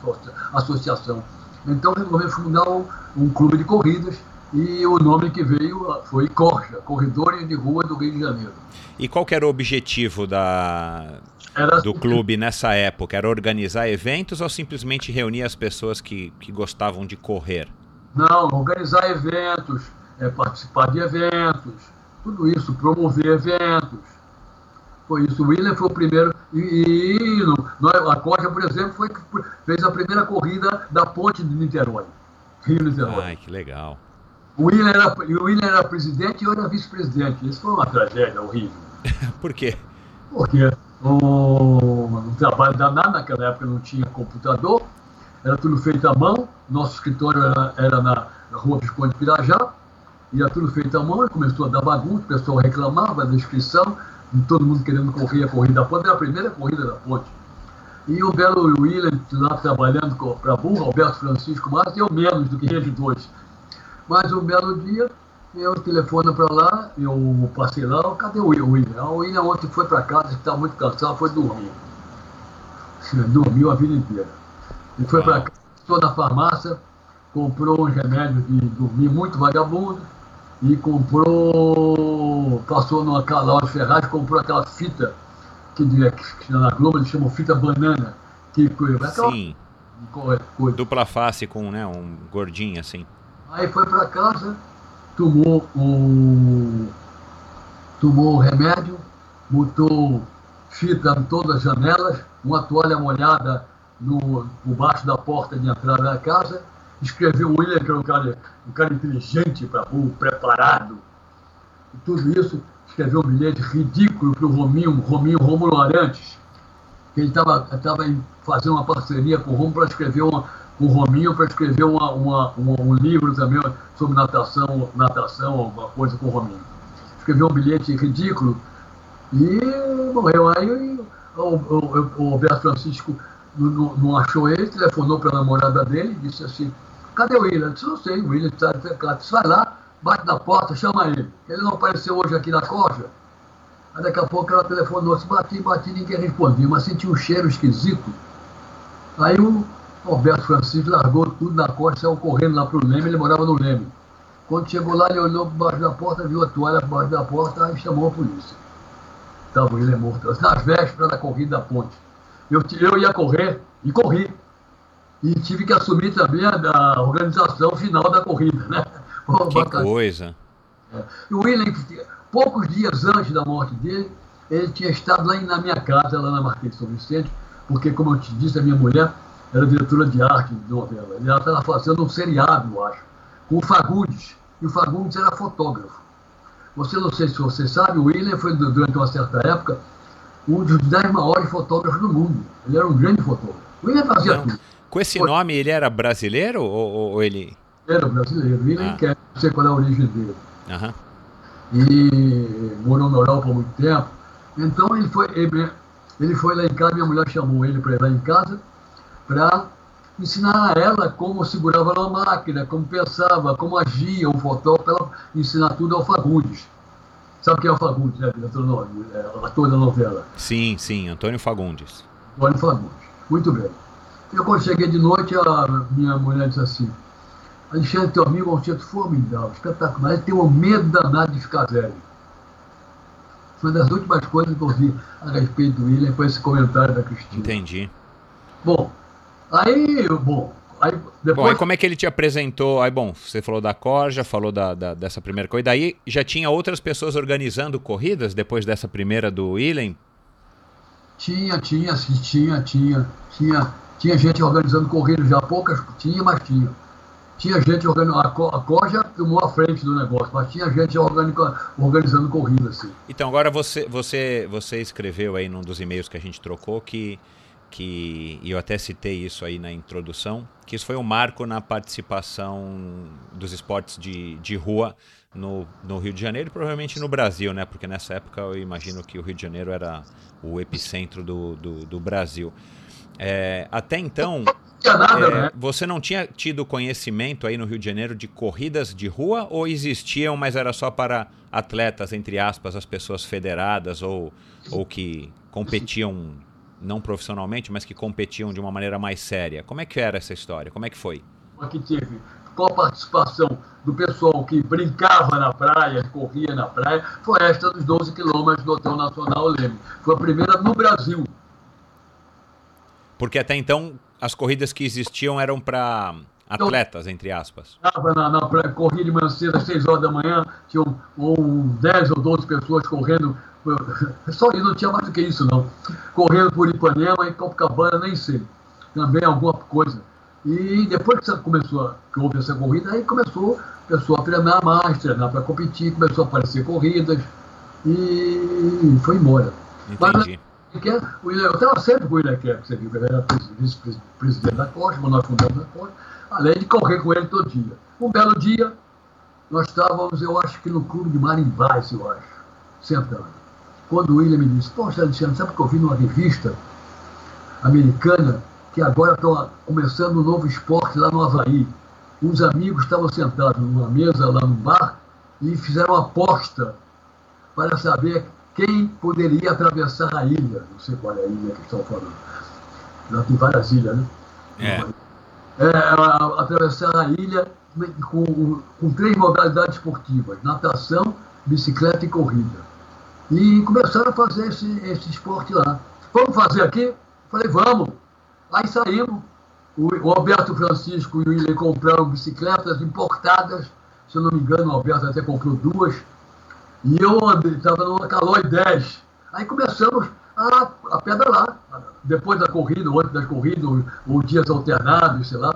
associação. Então resolvemos fundar um, um clube de corridas e o nome que veio foi Corja, Corredores de Rua do Rio de Janeiro. E qual era o objetivo da, era... do clube nessa época? Era organizar eventos ou simplesmente reunir as pessoas que, que gostavam de correr? Não, organizar eventos, é, participar de eventos, tudo isso, promover eventos. Foi isso. O William foi o primeiro. E, e no, a Coja, por exemplo, foi, fez a primeira corrida da ponte de Niterói. Rio Niterói. Ai, que legal. O William era, o William era presidente e eu era vice-presidente. Isso foi uma tragédia horrível. por quê? Porque o, o trabalho danado, naquela época não tinha computador, era tudo feito à mão. Nosso escritório era, era na rua Visconde Pirajá, ia tudo feito à mão, e começou a dar bagunça, o pessoal reclamava da inscrição, todo mundo querendo correr a corrida da ponte, era a primeira corrida da ponte. E o belo William lá trabalhando para a burra, Alberto Francisco Marques, eu menos do que eles dois. Mas um belo dia, eu telefono para lá, eu passei lá, cadê o William? O William ontem foi para casa, estava muito cansado, foi dormir. Dormiu a vida inteira. Ele foi para casa, estou na farmácia, comprou uns remédios de dormir muito vagabundo, e comprou, passou numa loja Ferraz, comprou aquela fita que, que na Globo eles chamam fita banana. Que, aquela, Sim. Coisa. Dupla face com né, um gordinho assim. Aí foi para casa, tomou o, tomou o remédio, botou fita em todas as janelas, uma toalha molhada no, no baixo da porta de entrada da casa escreveu o William, que era um cara, um cara inteligente para burro, preparado. E tudo isso, escreveu um bilhete ridículo para o Rominho, Rominho Romulo Arantes, que ele estava fazendo uma parceria com o Romulo para escrever uma, com o Rominho para escrever uma, uma, uma, um livro também sobre natação, natação, alguma coisa com o Rominho. Escreveu um bilhete ridículo e morreu. Aí o, o, o Francisco não, não achou ele, telefonou para a namorada dele e disse assim, Cadê o William? Eu disse, não sei, o William está teclado. Disse, vai lá, bate na porta, chama ele. Ele não apareceu hoje aqui na coja. Aí daqui a pouco ela telefonou, se bati, bati, ninguém respondia, mas senti um cheiro esquisito. Aí o Roberto Francisco largou tudo na costa, saiu correndo lá pro Leme, ele morava no Leme. Quando chegou lá, ele olhou por baixo da porta, viu a toalha por baixo da porta, aí chamou a polícia. Estava ele morto. Nas vésperas da corrida da ponte. Eu, eu ia correr e corri e tive que assumir também a, a organização final da corrida, né? que coisa! É. E o William, poucos dias antes da morte dele, ele tinha estado lá na minha casa, lá na Marquês de São Vicente, porque, como eu te disse, a minha mulher era diretora de arte de novela. E ela estava fazendo um seriado, eu acho, com o Fagundes. E o Fagundes era fotógrafo. Você não sei se você sabe, o William foi, durante uma certa época, um dos dez maiores fotógrafos do mundo. Ele era um grande fotógrafo. O William fazia não. tudo. Com esse Foi. nome, ele era brasileiro ou, ou ele. Era brasileiro, nem ah. quer, não sei qual é a origem dele. Uhum. E morou na Europa há muito tempo. Então ele foi, ele, ele foi lá em casa, minha mulher chamou ele para ir lá em casa para ensinar a ela como segurava uma máquina, como pensava, como agia o fotógrafo, ela ensinar tudo ao Fagundes. Sabe quem é o Fagundes, né? É, ator da novela. Sim, sim, Antônio Fagundes. Antônio Fagundes. Muito bem. Eu, quando cheguei de noite, a minha mulher disse assim: Alexandre, teu amigo é um título formidável, espetacular. Ele tem um medo danado de ficar velho. Foi uma das últimas coisas que eu vi a respeito do William, foi esse comentário da Cristina. Entendi. Bom, aí, bom, Aí, depois... Bom, aí como é que ele te apresentou? Aí, bom, você falou da Corja, falou da, da, dessa primeira corrida. Aí já tinha outras pessoas organizando corridas depois dessa primeira do William? Tinha, tinha, sim, tinha, tinha. Tinha tinha gente organizando corridas já, poucas tinha, mas tinha. Tinha gente organizando, a, a COR já tomou a frente do negócio, mas tinha gente organizando, organizando corridas, sim. Então, agora você, você, você escreveu aí num dos e-mails que a gente trocou que, que, e eu até citei isso aí na introdução, que isso foi um marco na participação dos esportes de, de rua no, no Rio de Janeiro e provavelmente no Brasil, né? Porque nessa época eu imagino que o Rio de Janeiro era o epicentro do, do, do Brasil. É, até então. é, né? Você não tinha tido conhecimento aí no Rio de Janeiro de corridas de rua ou existiam, mas era só para atletas, entre aspas, as pessoas federadas ou, ou que competiam não profissionalmente, mas que competiam de uma maneira mais séria? Como é que era essa história? Como é que foi? Aqui teve com a participação do pessoal que brincava na praia, corria na praia, foi esta dos 12 quilômetros do Hotel Nacional Leme. Foi a primeira no Brasil. Porque até então as corridas que existiam eram para atletas, entre aspas. Estava na, na praia, corria de manhã cedo, às 6 horas da manhã, tinham um, 10 ou 12 pessoas correndo. Só isso, não tinha mais do que isso, não. Correndo por Ipanema e Copacabana, nem sei. Também alguma coisa. E depois que começou, que houve essa corrida, aí começou a pessoa a treinar mais, treinar para competir, começou a aparecer corridas e foi embora. Entendi. Mas, eu estava sempre com o William Kerr, você viu que ele era vice-presidente da Costa, nós fundamos a Costa, além de correr com ele todo dia. Um belo dia, nós estávamos, eu acho que no clube de Marimbás, eu acho, sentando. Quando o William me disse, poxa, Alexandre, sabe que eu vi numa revista americana que agora estão começando um novo esporte lá no Havaí. Uns amigos estavam sentados numa mesa lá no bar e fizeram uma aposta para saber quem poderia atravessar a ilha. Não sei qual é a ilha que estão falando. Já tem várias ilhas, né? É. é atravessar a ilha com, com três modalidades esportivas: natação, bicicleta e corrida. E começaram a fazer esse, esse esporte lá. Vamos fazer aqui? Falei, vamos. Aí saímos, o Alberto Francisco e o William compraram bicicletas importadas, se eu não me engano, o Alberto até comprou duas, e eu estava numa Caloi 10. Aí começamos a, a pedalar. Depois da corrida, ou antes da corrida, ou, ou dias alternados, sei lá,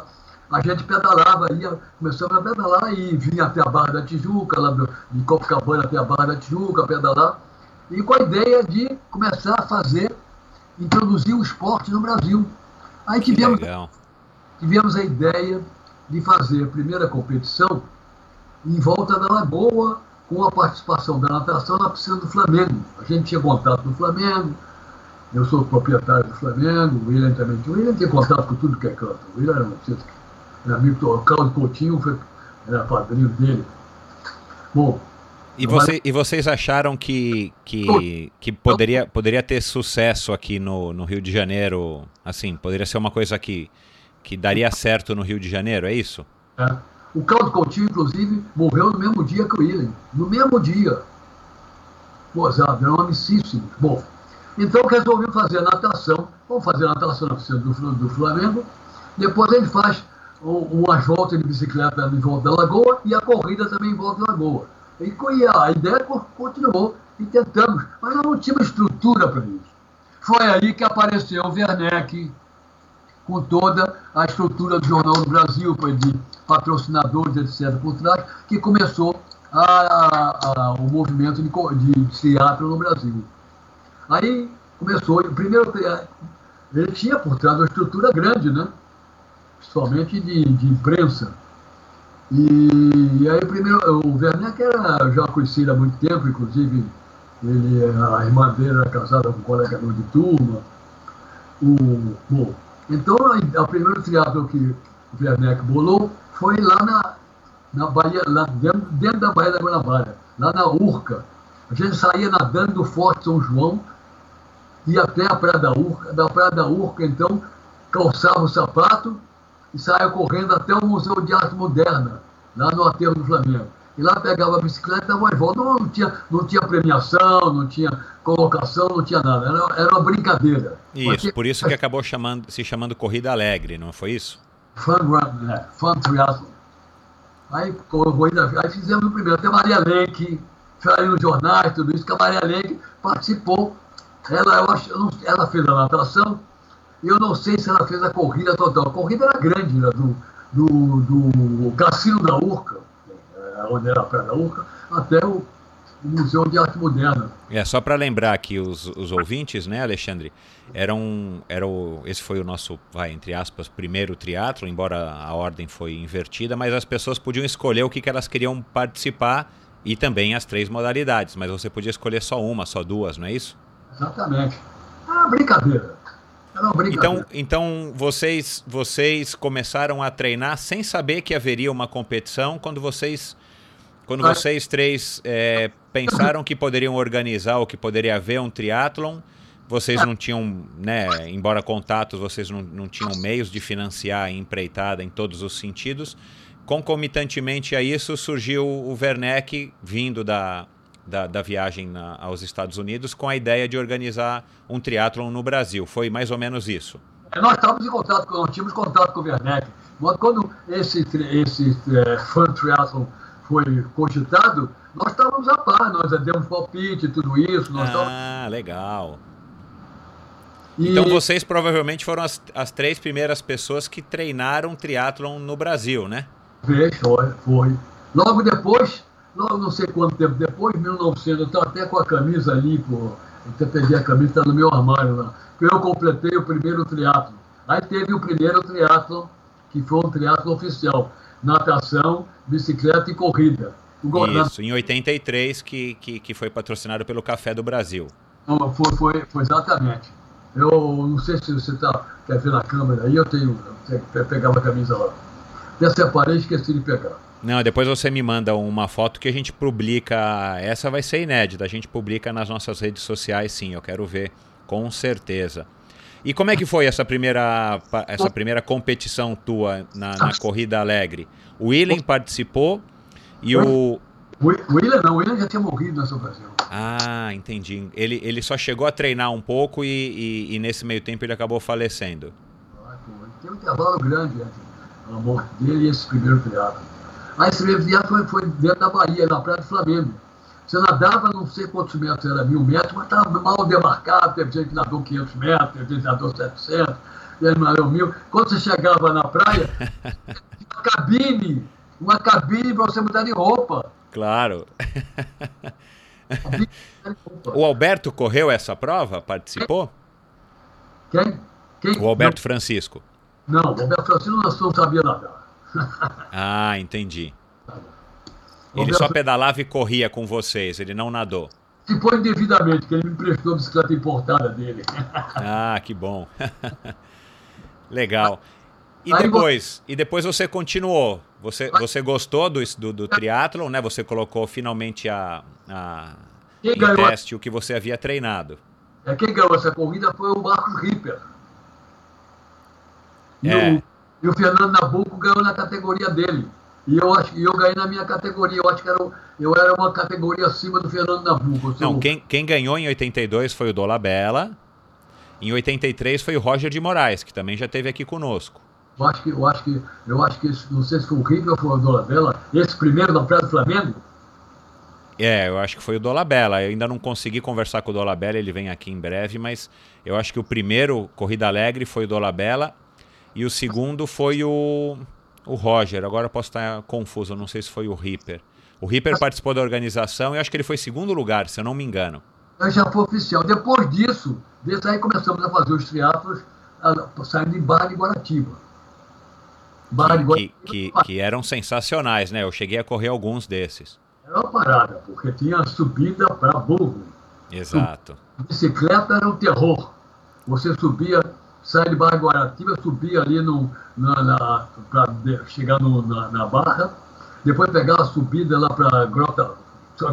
a gente pedalava, ia, começamos a pedalar e vinha até a Barra da Tijuca, lá de Copacabana até a Barra da Tijuca, pedalar, e com a ideia de começar a fazer, introduzir o esporte no Brasil. Aí tivemos, tivemos a ideia de fazer a primeira competição em volta da Lagoa, com a participação da natação na piscina do Flamengo. A gente tinha contato do Flamengo, eu sou proprietário do Flamengo, o William também tinha. O William tinha contato com tudo que é canto. O William era, um, era amigo do Carlos Coutinho, foi, era padrinho dele. Bom, e, você, e vocês acharam que, que, que poderia, poderia ter sucesso aqui no, no Rio de Janeiro? Assim, poderia ser uma coisa que, que daria certo no Rio de Janeiro, é isso? É. O Claudio Coutinho, inclusive, morreu no mesmo dia que o William. No mesmo dia. Pô, Zé, eram amicíssimos. Bom, então resolveu fazer a natação. Vamos fazer a natação na piscina do, do Flamengo. Depois ele faz umas voltas de bicicleta em volta da lagoa e a corrida também em volta da lagoa. E a ideia continuou e tentamos, mas não tínhamos estrutura para isso. Foi aí que apareceu o Werneck, com toda a estrutura do Jornal do Brasil, de patrocinadores, etc., por trás, que começou a, a, a, o movimento de, de, teatro no Brasil. Aí começou, primeiro, ele tinha por trás uma estrutura grande, né? principalmente de, de imprensa e, e aí, primeiro, o Werneck era já conhecido há muito tempo, inclusive ele, a irmã dele era casada com um colega meu de turma. O, bom, então, a, primeiro teatro que o Werneck bolou foi lá na, na Bahia, lá dentro, dentro da Baía da Guanabara, lá na Urca. A gente saía nadando do Forte São João, ia até a Praia da Urca, da Praia da Urca, então, calçava o sapato, e saia correndo até o Museu de Arte Moderna, lá no aterro do Flamengo. E lá pegava a bicicleta e dava volta. Não, não, tinha, não tinha premiação, não tinha colocação, não tinha nada. Era, era uma brincadeira. Isso, por isso que acabou chamando, se chamando Corrida Alegre, não foi isso? Fun Run, é, Fun Triathlon. Aí, corrida, aí fizemos o primeiro. Até Maria Lenk, saiu nos jornais, tudo isso, que a Maria Lenk participou. Ela, eu acho, ela fez a natação, eu não sei se ela fez a corrida total. A corrida era grande, né? do, do, do Cassino da Urca, é, onde era a Praia da Urca, até o, Museu de Arte Moderna. É, só para lembrar que os, os ouvintes, né, Alexandre, eram, era o, esse foi o nosso, vai, entre aspas, primeiro triatlo, embora a ordem foi invertida, mas as pessoas podiam escolher o que, que elas queriam participar e também as três modalidades, mas você podia escolher só uma, só duas, não é isso? Exatamente. Ah, brincadeira. Então, então vocês, vocês começaram a treinar sem saber que haveria uma competição quando vocês, quando ah. vocês três é, pensaram que poderiam organizar ou que poderia haver um triatlon. Vocês não tinham, né, embora contatos, vocês não, não tinham meios de financiar a empreitada em todos os sentidos. Concomitantemente a isso, surgiu o Werneck vindo da, da, da viagem na, aos Estados Unidos com a ideia de organizar um triatlon no Brasil. Foi mais ou menos isso. É, nós estávamos em contato, nós tínhamos contato com o Werneck. Quando esse, esse é, Fun Triathlon foi cogitado, nós estávamos a par, nós demos palpite e tudo isso. ah, estávamos... legal. E... Então vocês provavelmente foram as, as três primeiras pessoas que treinaram triatlon no Brasil, né? Foi, foi. Logo depois, não, não sei quanto tempo depois, 1900, eu estou até com a camisa ali, pô, até peguei a camisa, está no meu armário lá, que eu completei o primeiro triatlo. Aí teve o primeiro triatlo, que foi um triatlo oficial, natação, bicicleta e corrida. Isso, em 83, que, que, que foi patrocinado pelo Café do Brasil. Foi, foi, foi exatamente. Eu não sei se você tá, quer ver na câmera aí, eu tenho, eu pegava a camisa lá. Até separei e esqueci de pegar. Não, depois você me manda uma foto que a gente publica. Essa vai ser inédita. A gente publica nas nossas redes sociais, sim. Eu quero ver, com certeza. E como é que foi essa primeira, essa primeira competição tua na, na Corrida Alegre? O William participou e o. O William não, o já tinha morrido nessa ocasião. Ah, entendi. Ele, ele só chegou a treinar um pouco e, e, e nesse meio tempo ele acabou falecendo. Ah, tem um intervalo grande entre a morte dele e esse primeiro triatlo. Aí esse viado foi, foi dentro da Bahia, na Praia do Flamengo. Você nadava, não sei quantos metros, era mil metros, mas estava mal demarcado, teve gente que nadou 500 metros, teve gente que nadou 700, ele nadou mil. Quando você chegava na praia, uma cabine, uma cabine para você mudar de roupa. Claro. o Alberto correu essa prova? Participou? Quem? Quem? O Alberto não. Francisco. Não, o Alberto Francisco não sabia nadar ah, entendi. Ele só pedalava e corria com vocês, ele não nadou. Se foi indevidamente, que ele me emprestou a bicicleta importada dele. ah, que bom. Legal. E depois, e depois você continuou. Você, você gostou do, do, do triatlon, né? Você colocou finalmente a, a em teste o que você havia treinado. É, quem ganhou essa corrida foi o Marcos Ripper. É. E o Fernando Nabuco ganhou na categoria dele. E eu acho eu ganhei na minha categoria. Eu acho que era, eu era uma categoria acima do Fernando Nabuco. Não, quem, quem ganhou em 82 foi o Dolabella. Em 83 foi o Roger de Moraes, que também já esteve aqui conosco. Eu acho que, eu acho que, eu acho que não sei se foi o Rico ou foi o Dolabella, esse primeiro da Praia do Flamengo. É, eu acho que foi o Dolabella. Eu ainda não consegui conversar com o Dolabella, ele vem aqui em breve, mas eu acho que o primeiro Corrida Alegre foi o Dolabella e o segundo foi o, o Roger. Agora eu posso estar confuso, não sei se foi o Ripper. O Ripper participou da organização e acho que ele foi segundo lugar, se eu não me engano. Eu já foi oficial. Depois disso, desde aí começamos a fazer os triatlos saindo de Barra de Guaratiba. Barra que, de Guaratiba. Que, que, que, eram sensacionais, né? Eu cheguei a correr alguns desses. Era uma parada, porque tinha subida para burro. Exato. Bicicleta era um terror. Você subia saía de Barra Guaratiba, subia ali no, para chegar no, na, na, Barra, depois pegava a subida lá para Grota,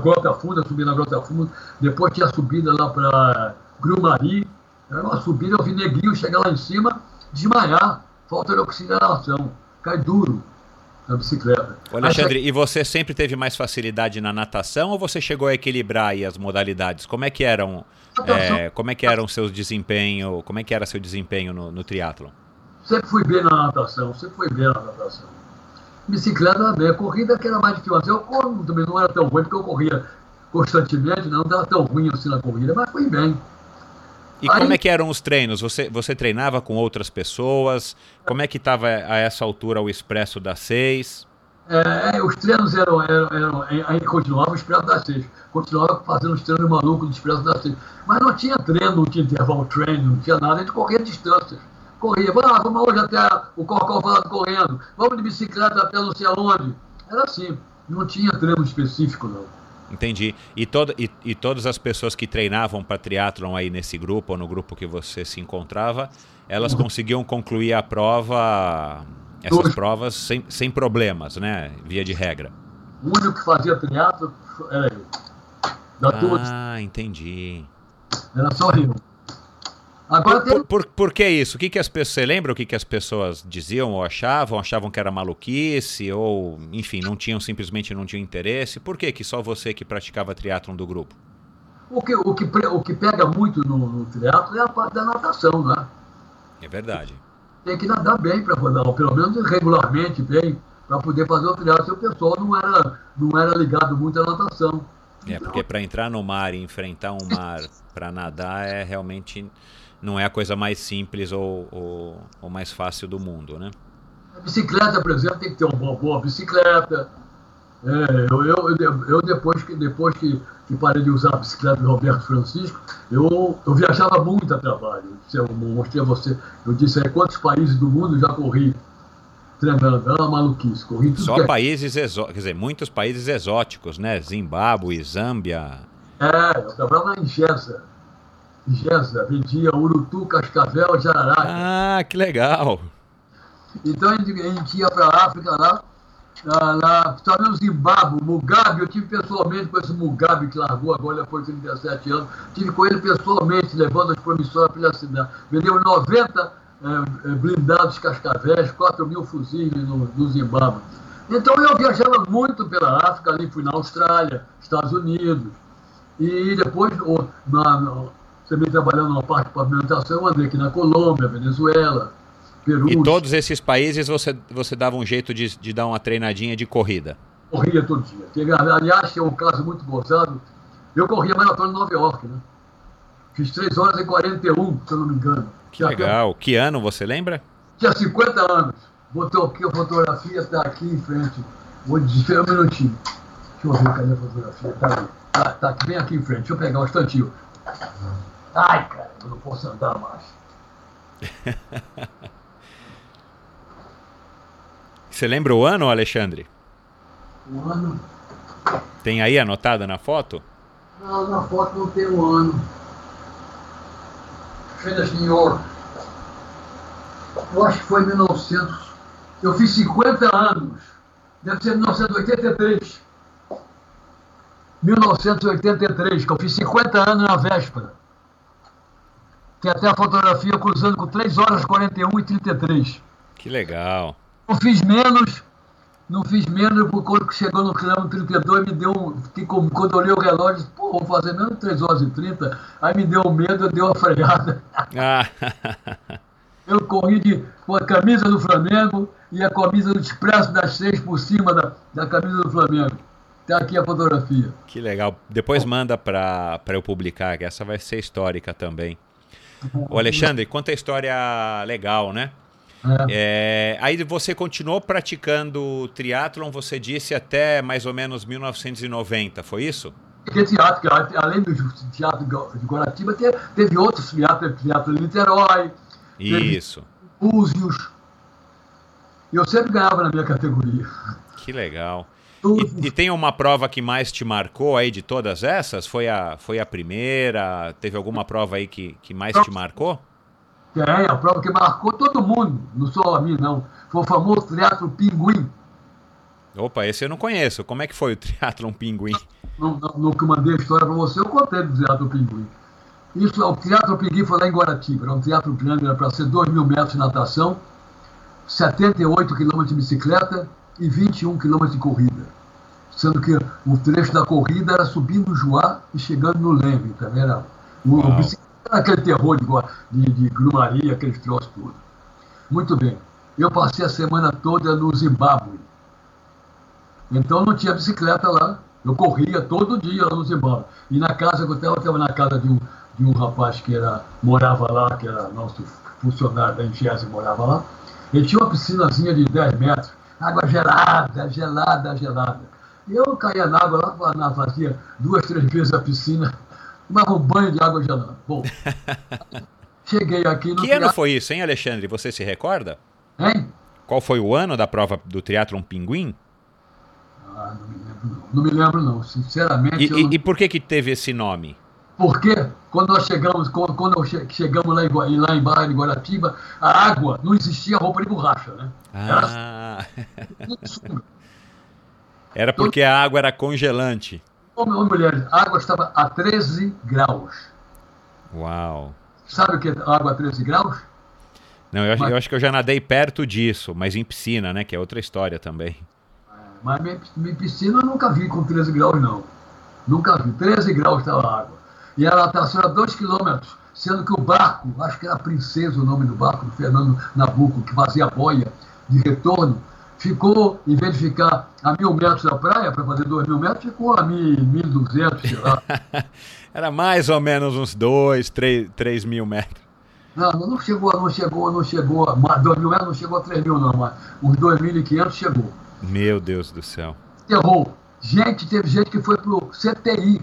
Grota Funda, subir na Grota Funda, depois tinha a subida lá para Grumari, era uma subida, eu vi neguinho chegar lá em cima, desmaiar, falta de oxigenação, cai duro na bicicleta. Ô Alexandre, aí, e você sempre teve mais facilidade na natação ou você chegou a equilibrar aí as modalidades? Como é que eram é, como é que era o seu desempenho? Como é que era seu desempenho no, no triatlo? Sempre fui bem na natação, sempre fui bem na natação. Bicicleta bem, a corrida que era mais difícil. Eu também não era tão ruim, porque eu corria constantemente, não estava tão ruim assim na corrida, mas fui bem. E Aí, como é que eram os treinos? Você, você treinava com outras pessoas? Como é que estava a essa altura o Expresso das Seis? É, os treinos eram, eram, eram, aí continuava o Expresso das Seis. Continuava fazendo os treinos malucos do Expresso das Seis. Mas não tinha treino, não tinha intervalo treino, não tinha nada. A gente corria distâncias. Corria, ah, vamos hoje até o Corcovado correndo, vamos de bicicleta até não sei aonde. Era assim, não tinha treino específico, não. Entendi. E, todo, e, e todas as pessoas que treinavam para triatlon aí nesse grupo, ou no grupo que você se encontrava, elas conseguiam concluir a prova, essas provas sem, sem problemas, né? Via de regra. O único que fazia triatlo era eu. Da ah, entendi. Era só eu. Agora por, tem... por, por, que isso? O que, que as pessoas. Você lembra o que, que as pessoas diziam ou achavam? Achavam que era maluquice? Ou, enfim, não tinham, simplesmente não tinham interesse? Por que, que só você que praticava triatlon do grupo? O que, o que, o que pega muito no, no triatlo é a parte da natação, né? É verdade. Tem que nadar bem para fazer, pelo menos regularmente bem, para poder fazer o triatlo. O pessoal não era, não era ligado muito à natação. É, porque para entrar no mar e enfrentar um mar para nadar é realmente não é a coisa mais simples ou, ou, ou, mais fácil do mundo, né? A bicicleta, por exemplo, tem que ter uma boa bicicleta. É, eu, eu, eu, depois, que, depois que, que, parei de usar a bicicleta do Roberto Francisco, eu, eu viajava muito a trabalho. Eu mostrei a você, eu disse aí quantos países do mundo já corri treinando. É uma maluquice. Corri tudo Só é países exóticos, quer dizer, muitos países exóticos, né? Zimbábue, Zâmbia. É, eu trabalhava em Gesa. Gesa, vendia urutu, cascavel, jararaca. Ah, que legal. Então a gente, a gente ia para a África lá, lá, lá no Zimbábue, Mugabe, eu tive pessoalmente com esse Mugabe que largou agora depois de 37 anos, tive com ele pessoalmente, levando as promissões para a cidade. Vendeu 90 é, é, blindados cascavéis, 4 mil fuzis no, no Zimbábue. Então eu viajava muito pela África, ali fui na Austrália, Estados Unidos, e depois na, também trabalhando na parte de pavimentação, eu andei aqui na Colômbia, Venezuela, Peru. E todos esses países você, você dava um jeito de, de dar uma treinadinha de corrida? Corria todo dia. Teve, aliás, é um caso muito gozado. Eu corria maratona em Nova York, né? Fiz 3 horas e 41, se eu não me engano. Que Já legal. Que ano você lembra? Tinha 50 anos. Botou aqui a fotografia, está aqui em frente. Vou dizer um minutinho. Deixa eu ver cadê a fotografia. Tá, tá, tá bem aqui em frente. Deixa eu pegar um instantinho. Ai, cara, eu não posso andar mais. Você lembra o ano, Alexandre? O ano. Tem aí anotado na foto? Não, na foto não tem o ano. Fez New York. Eu acho que foi 1900. Eu fiz 50 anos. Deve ser 1983. 1983, que eu fiz 50 anos na véspera. Tem até a fotografia cruzando com 3 horas 41 e 33. Que legal. Não fiz menos, não fiz menos, porque quando chegou no quilômetro 32, me deu. Quando eu olhei o relógio, disse, pô, vou fazer menos 3 horas e 30. Aí me deu medo, deu uma freada. Ah. eu corri de, com a camisa do Flamengo e a camisa do Expresso das Seis por cima da, da camisa do Flamengo. Está aqui a fotografia. Que legal. Depois manda para eu publicar, que essa vai ser histórica também. O Alexandre, conta a história legal, né? É. É, aí você continuou praticando triatlon, você disse, até mais ou menos 1990, foi isso? Porque teatro, além do teatro de Guaratiba, teve, teve outros teatros, teatro de Niterói. Isso. Búzios. Eu sempre ganhava na minha categoria. Que legal. E, e, tem uma prova que mais te marcou aí de todas essas? Foi a, foi a primeira? Teve alguma prova aí que, que mais te marcou? Tem, a prova que marcou todo mundo, não só a mim, não. Foi o famoso Teatro Pinguim. Opa, esse eu não conheço. Como é que foi o Teatro Pinguim? No, no, no que eu mandei a história para você, eu contei do Teatro Pinguim. Isso, o Teatro Pinguim foi lá em Guaratiba. Era um teatro grande, era para ser 2 mil metros de natação, 78 quilômetros de bicicleta e 21 quilômetros de corrida sendo que o trecho da corrida era subindo o Joá e chegando no Leme, também era o, o aquele terror de, de, de grumaria, aqueles troços tudo. Muito bem. Eu passei a semana toda no Zimbábue. Então não tinha bicicleta lá. Eu corria todo dia lá no Zimbábue. E na casa que eu estava, eu estava na casa de um, de um rapaz que era, morava lá, que era nosso funcionário da Enchese, morava lá. Ele tinha uma piscinazinha de 10 metros, água gelada, gelada, gelada. E eu caía na água lá, fazia duas, três vezes a piscina, tomava um banho de água gelada. Bom, cheguei aqui no. Que ano foi isso, hein, Alexandre? Você se recorda? Hein? Qual foi o ano da prova do Triatlon Pinguim? Ah, não me lembro não. Não me lembro não, sinceramente. E, não... e por que que teve esse nome? Porque quando nós chegamos, quando, chegamos lá em, lá em Barra de Guaratiba, a água não existia roupa de borracha, né? Ah. Era, era porque a água era congelante. Homem, mulheres, a água estava a 13 graus. Uau! Sabe o que é água a 13 graus? Não, eu, mas, eu acho que eu já nadei perto disso, mas em piscina, né? Que é outra história também. Mas minha, minha piscina eu nunca vi com 13 graus, não. Nunca vi. 13 graus estava a água. E ela passou a 2 quilômetros, sendo que o barco, acho que era Princesa o nome do barco, do Fernando Nabuco, que fazia boia de retorno, ficou, em vez de ficar a mil metros da praia, para fazer dois mil metros, ficou a mil, mil duzentos, sei lá. Era mais ou menos uns dois, três, três mil metros. Não, não chegou, não chegou, não chegou, dois mil metros não chegou a três mil não, mas uns dois mil e quinhentos chegou. Meu Deus do céu. Terror. Gente, teve gente que foi pro CTI.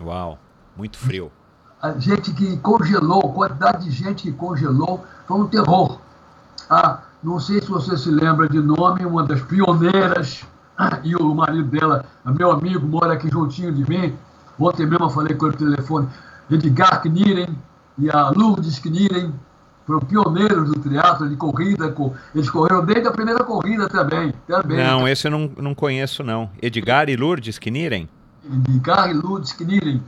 Uau, muito frio. A gente que congelou, quantidade de gente que congelou, foi um terror. Ah, não sei se você se lembra de nome, uma das pioneiras, e o marido dela, meu amigo, mora aqui juntinho de mim. Ontem mesmo eu falei com ele no telefone, Edgar Kniren e a Lourdes Kniren, foram pioneiros do teatro de corrida. Eles correram desde a primeira corrida também. também. Não, esse eu não, não conheço, não. Edgar e Lourdes Kniren? Edgar e Lourdes Kniren.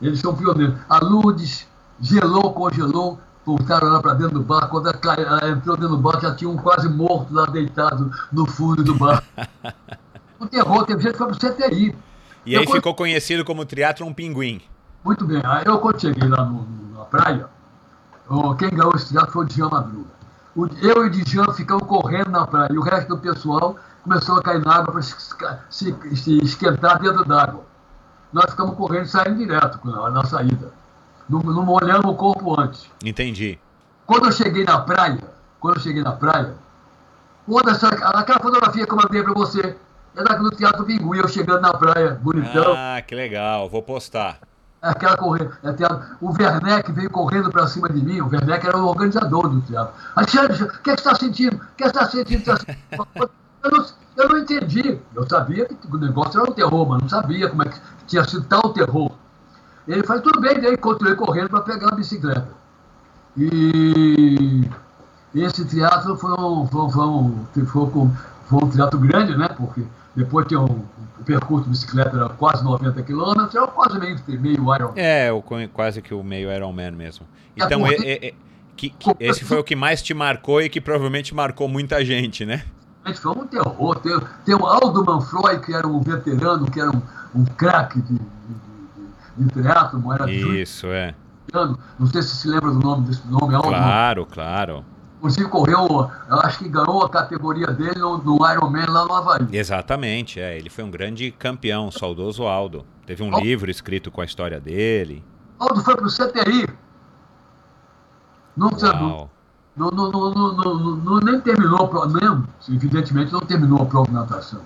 Eles são pioneiros. A Lourdes gelou, congelou, voltaram lá para dentro do barco. Quando ela entrou dentro do barco, já tinha um quase morto lá deitado no fundo do barco. o terror, teve gente que foi pro CTI. E aí ficou conhecido como Triatlon Pinguim. Muito bem. Aí eu, quando cheguei lá no, na praia, quem ganhou esse triatlo foi o Djan Madruga. O, eu e o Djan ficamos correndo na praia. E o resto do pessoal começou a cair na água para se, se, se, esquentar dentro d'água. Nós ficamos correndo e saímos direto na, saída. Não, não molhamos o corpo antes. Entendi. Quando eu cheguei na praia, quando eu cheguei na praia, quando essa, aquela fotografia que eu mandei para você, é daqui no Teatro Pinguim, eu chegando na praia, bonitão. Ah, que legal, vou postar. Aquela corrida, é teatro. O Werneck veio correndo para cima de mim, o Werneck era o organizador do teatro. Alexandre, o que, é você está sentindo? O que, é você está sentindo? Tá eu, não, eu não entendi. Eu sabia que o negócio era um terror, mas não sabia como é que tinha sido tal terror. Ele falou, tudo bem, daí continuei correndo para pegar a bicicleta. E esse teatro foi um, foi, foi, um, foi, um teatro grande, né? Porque depois tem um, o percurso de bicicleta era quase 90 quilômetros, era quase meio, meio Ironman. É, o, quase que o meio Ironman mesmo. Então, é, é, é, que, que, esse foi o que mais te marcou e que provavelmente marcou muita gente, né? Foi um terror. Tem, tem o Aldo Manfroy, que era um veterano, que era um, um craque de, de de triatlo, era Isso, é. Não sei se se lembra do nome desse nome. É claro, claro. Inclusive correu, eu acho que ganhou a categoria dele no, no Ironman lá no Havaí. Exatamente, é. Ele foi um grande campeão, saudoso Aldo. Teve um Aldo. livro escrito com a história dele. Aldo foi pro CTI. Não, não, não, não, não, não, nem terminou, mesmo, evidentemente não terminou a prova de natação.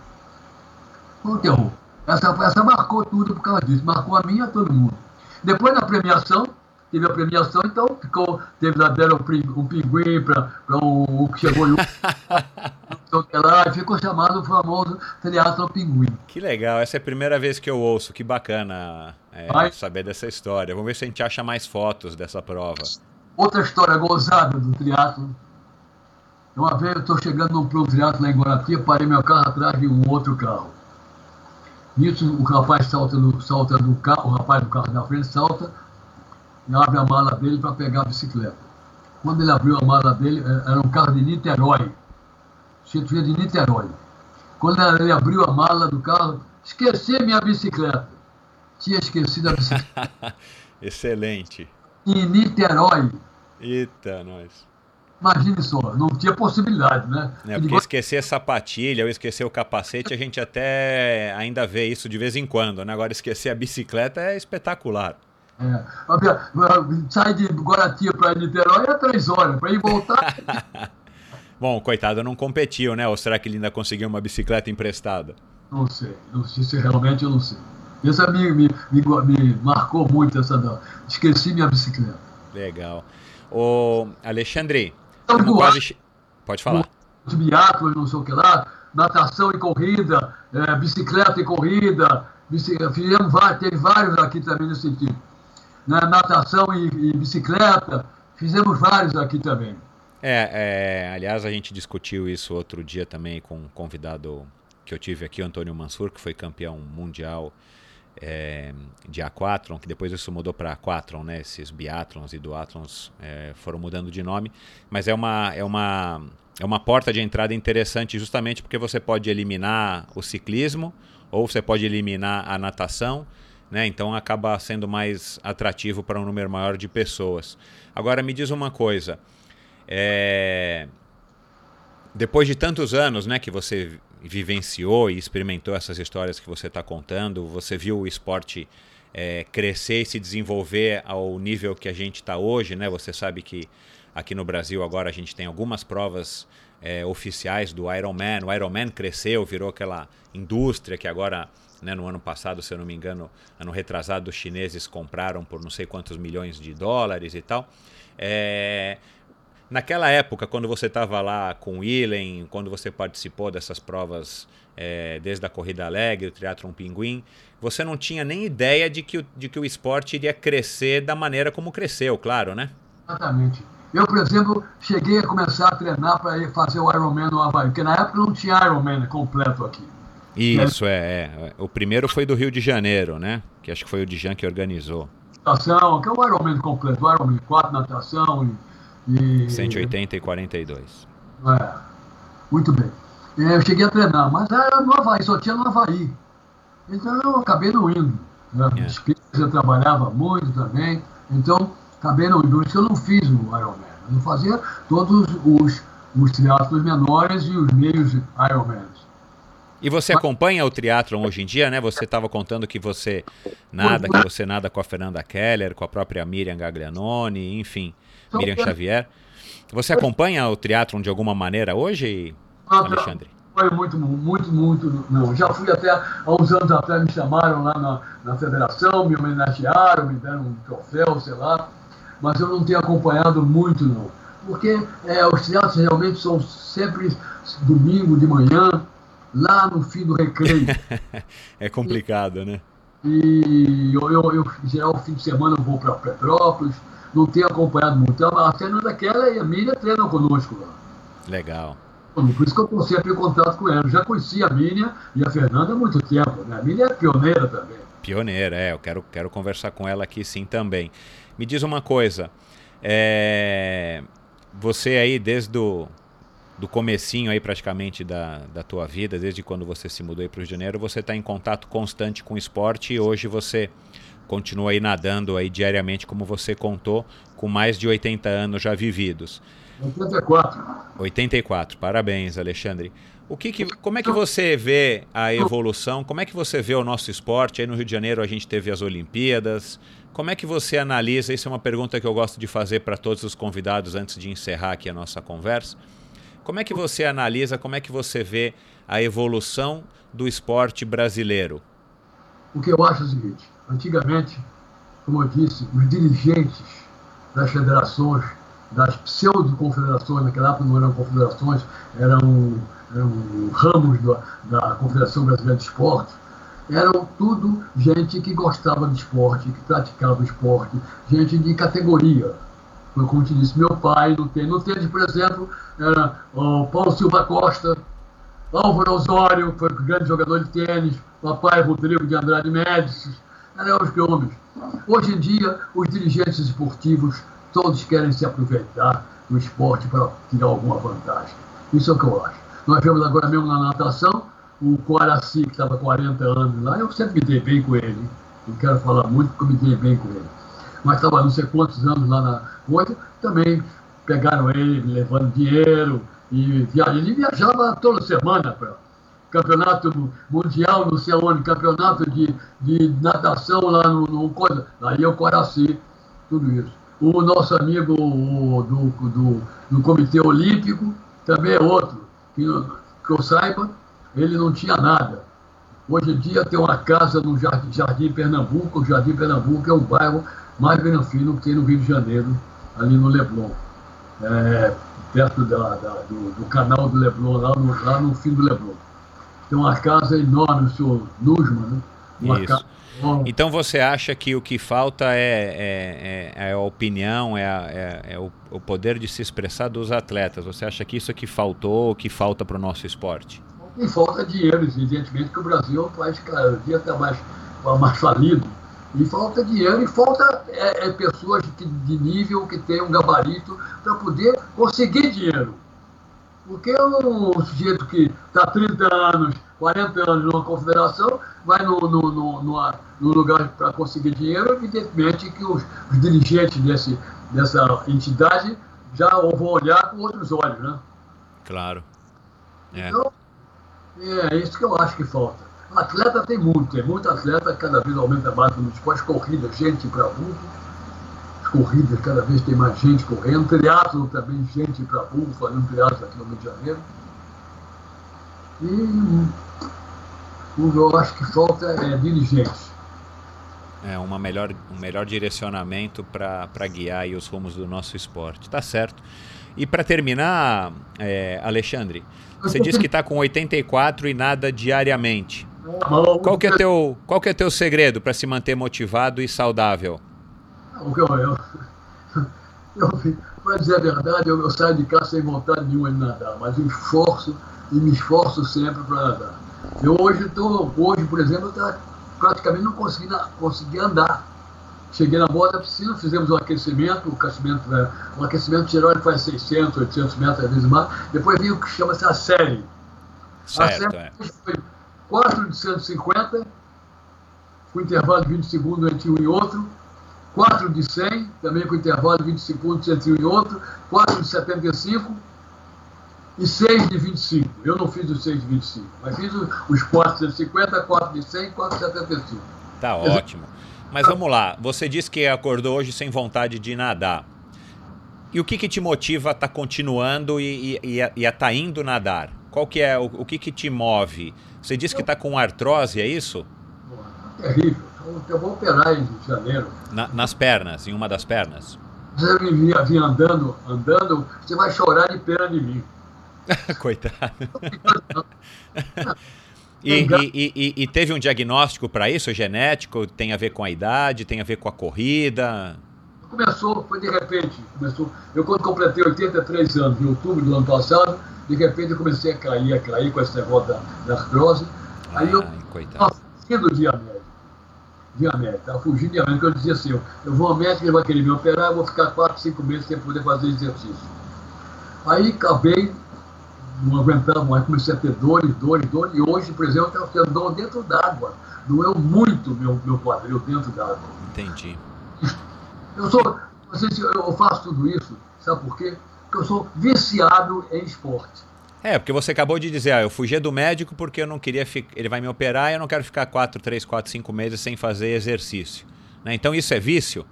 Um terror. Essa, essa marcou tudo por causa disso, marcou a mim e a todo mundo. Depois da premiação, teve a premiação, então ficou, teve lá deram um, pinguim para um, um que chegou e lá, ficou chamado o famoso Triathlon Pinguim. Que legal, essa é a primeira vez que eu ouço, que bacana é, saber dessa história. Vamos ver se a gente acha mais fotos dessa prova. Outra história gozada do triatlo. Uma vez eu estou chegando num pro triatlo lá em Guaratiba, parei meu carro atrás de um outro carro. Nisso, o rapaz salta, no, salta do carro, o rapaz do carro da frente salta e abre a mala dele para pegar a bicicleta. Quando ele abriu a mala dele, é, era um carro de Niterói. Cheio de Niterói. Quando ele abriu a mala do carro, esqueci minha bicicleta. Tinha esquecido a bicicleta. Excelente. Em Niterói. Eita, nós. Imagine só, não tinha possibilidade, né? É, porque esquecer a sapatilha ou esquecer o capacete, a gente até ainda vê isso de vez em quando, né? Agora esquecer a bicicleta é espetacular. É. Sai de Guaratinha para Niterói é três horas, para ir voltar. Bom, coitado, não competiu, né? Ou será que ele ainda conseguiu uma bicicleta emprestada? Não sei, não sei se realmente eu não sei. Esse me, me, me, me marcou muito essa da. Esqueci minha bicicleta. Legal. Ô, Alexandre, então, quase... Pode falar. Biatlo, não sei o que lá, natação e corrida, é, bicicleta e corrida, fizemos vários, teve vários aqui também nesse sentido. Na natação e, e bicicleta, fizemos vários aqui também. É, é, aliás, a gente discutiu isso outro dia também com um convidado que eu tive aqui, o Antônio Mansur, que foi campeão mundial é, de aquatron, que depois isso mudou para aquatron, né? Esses biatlons e duatlons é, foram mudando de nome, mas é uma, é uma é uma porta de entrada interessante justamente porque você pode eliminar o ciclismo ou você pode eliminar a natação, né? Então acaba sendo mais atrativo para um número maior de pessoas. Agora me diz uma coisa, é... depois de tantos anos, né, que você vivenciou e experimentou essas histórias que você está contando, você viu o esporte é, crescer e se desenvolver ao nível que a gente está hoje, né? Você sabe que aqui no Brasil agora a gente tem algumas provas é, oficiais do Ironman. O Ironman cresceu, virou aquela indústria que agora, né, no ano passado, se eu não me engano, ano retrasado, os chineses compraram por não sei quantos milhões de dólares e tal. É, Naquela época, quando você estava lá com o Willen, quando você participou dessas provas, é, desde a Corrida Alegre, o Triathlon Pinguim, você não tinha nem ideia de que, o, de que o esporte iria crescer da maneira como cresceu, claro, né? Exatamente. Eu, por exemplo, cheguei a começar a treinar para ir fazer o Ironman no Havaí, porque na época não tinha Ironman completo aqui. Isso, é, é. O primeiro foi do Rio de Janeiro, né? Que acho que foi o Dijan que organizou. Natação, que é o Ironman completo, o Ironman 4, natação e e... 180 e 42. É, muito bem. É, eu cheguei a treinar, mas era no Havaí, só tinha no Havaí. Então eu acabei não indo. Né? É. Eu trabalhava muito também, então acabei não indo. Por isso eu não fiz o Ironman. Eu não fazia todos os, os triatlos menores e os meios Ironmans. E você acompanha o triatlon hoje em dia, né? Você estava contando que você nada, que você nada com a Fernanda Keller, com a própria Miriam Gaglianoni, enfim. Então, Miriam Xavier. Você acompanha o triatlon de alguma maneira hoje, Alexandre? Foi muito, muito, muito. Não, já fui até há uns anos atrás, me chamaram lá na, na federação, me homenagearam, me deram um troféu, sei lá, mas eu não tenho acompanhado muito, não. Porque é, os triatlos realmente são sempre domingo de manhã, lá no fim do recreio. é complicado, e, né? E eu, eu, eu, em geral, fim de semana eu vou para Petrópolis, não tenho acompanhado muito. Então, a cena daquela e a Miriam treinam conosco lá. Legal. Por isso que eu estou sempre em contato com ela. Eu já conheci a Miriam e a Fernanda há muito tempo. Né? A Miriam é pioneira também. Pioneira, é. Eu quero, quero conversar com ela aqui sim também. Me diz uma coisa. É... Você aí, desde o do comecinho aí praticamente da, da tua vida, desde quando você se mudou para o Rio de Janeiro, você está em contato constante com o esporte e hoje você continua aí nadando aí diariamente, como você contou, com mais de 80 anos já vividos. 84. 84, parabéns, Alexandre. O que, que como é que você vê a evolução? Como é que você vê o nosso esporte? Aí no Rio de Janeiro a gente teve as Olimpíadas. Como é que você analisa? Isso é uma pergunta que eu gosto de fazer para todos os convidados antes de encerrar aqui a nossa conversa. Como é que você analisa, como é que você vê a evolução do esporte brasileiro? O que eu acho é o seguinte: antigamente, como eu disse, os dirigentes das federações, das pseudo-confederações, naquela época não eram confederações, eram, eram ramos da, da Confederação Brasileira de Esporte, eram tudo gente que gostava de esporte, que praticava esporte, gente de categoria. Foi como te disse, meu pai no tênis. No tênis, por exemplo, era o Paulo Silva Costa, Álvaro Osório, foi um grande jogador de tênis, papai Rodrigo de Andrade Médici, eram os homens. Hoje em dia, os dirigentes esportivos todos querem se aproveitar do esporte para tirar alguma vantagem. Isso é o que eu acho. Nós vemos agora mesmo na natação, o Coaraci, que estava 40 anos lá, eu sempre me dei bem com ele. Não quero falar muito porque eu me dei bem com ele mas estava não sei quantos anos lá na coisa, também pegaram ele levando dinheiro e viajando. Ele viajava toda semana para campeonato mundial, não sei onde, campeonato de, de natação lá no, no coisa, aí eu Coraci, tudo isso. O nosso amigo o, do, do, do Comitê Olímpico também é outro, que, que eu saiba, ele não tinha nada. Hoje em dia tem uma casa no Jardim, Jardim Pernambuco, o Jardim Pernambuco é um bairro mais Granfino que no Rio de Janeiro, ali no Leblon. É, perto da, da, do, do, canal do Leblon, lá no, lá no fim do Leblon. Tem uma casa enorme, o senhor Nusman, né? Isso. Então você acha que o que falta é, é, é, é a opinião, é, a, é, é o, o, poder de se expressar dos atletas? Você acha que isso é que faltou, o que falta para o nosso esporte? E falta dinheiro, evidentemente, que o Brasil é um país cada dia está mais, mais falido. E falta dinheiro e falta é, é pessoas de, de nível que tenham um gabarito para poder conseguir dinheiro. Porque um sujeito que está 30 anos, 40 anos numa confederação, vai no, no, no, no lugar para conseguir dinheiro, evidentemente que os, os, dirigentes desse, dessa entidade já vão olhar com outros olhos, né? Claro. É. Então, é isso que eu acho que falta. Atleta tem muito, tem muito atleta, cada vez aumenta mais no esporte, corrida, gente para burro. As corridas, cada vez tem mais gente correndo. Triatlo também, gente para burro, fazendo triatlo aqui no Rio de Janeiro. E o que eu acho que falta é dirigentes. É, uma melhor, um melhor direcionamento para guiar os rumos do nosso esporte. Tá certo. E para terminar, é, Alexandre, você disse que está com 84 e nada diariamente. Qual que é teu, qual que é teu segredo para se manter motivado e saudável? Eu, eu, eu, para dizer a verdade, eu, eu, saio de casa sem vontade nenhuma de nadar, mas eu esforço e me esforço sempre para nadar. Eu hoje estou, hoje, por exemplo, eu praticamente não consegui, consegui andar. Cheguei na borda da piscina, fizemos um aquecimento, o aquecimento, né, um aquecimento geral faz 600, 800 metros, às vezes mais. Depois veio o que chama-se a série. Certo, a série é. foi 4 de 150, com intervalo de 20 segundos entre um e outro. 4 de 100, também com intervalo de 20 segundos entre um e outro. 4 de 75 e 6 de 25. Eu não fiz os 6 de 25, mas fiz os 4 de 50, 4 de 100 e 4 de 75. Tá ótimo. Mas vamos lá, você disse que acordou hoje sem vontade de nadar. E o que, que te motiva a estar tá continuando e, e, e a estar tá indo nadar? Qual que é o, o que, que te move? Você disse que está com artrose, é isso? Terrível. Eu vou operar em janeiro. Na, nas pernas, em uma das pernas? Você me vir andando, andando, você vai chorar de pena de mim. Coitado. E, e, e, e, teve um diagnóstico para isso, genético? Tem a ver com a idade, tem a ver com a corrida? Começou, foi de repente. Começou. Eu, quando completei 83 anos, em outubro do ano passado, de repente eu comecei a cair, a cair com esse negócio da, da artrose. Aí eu estava fugindo de médico. De médico, estava fugindo de médico. Eu dizia assim: eu, eu vou ao médico, ele vai querer me operar, eu vou ficar 4, 5 meses sem poder fazer exercício. Aí acabei não aguentava mais, comecei a ter dores, dores, dores, e hoje, por exemplo, eu tenho dor dentro d'água. Doeu muito meu, meu quadril dentro d'água. Entendi. Eu sou, eu faço tudo isso, sabe por quê? Porque eu sou viciado em esporte. É, porque você acabou de dizer, ah, eu fugi do médico porque eu não queria ficar, ele vai me operar e eu não quero ficar 4, 3, 4, 5 meses sem fazer exercício. Né? Então isso é vício?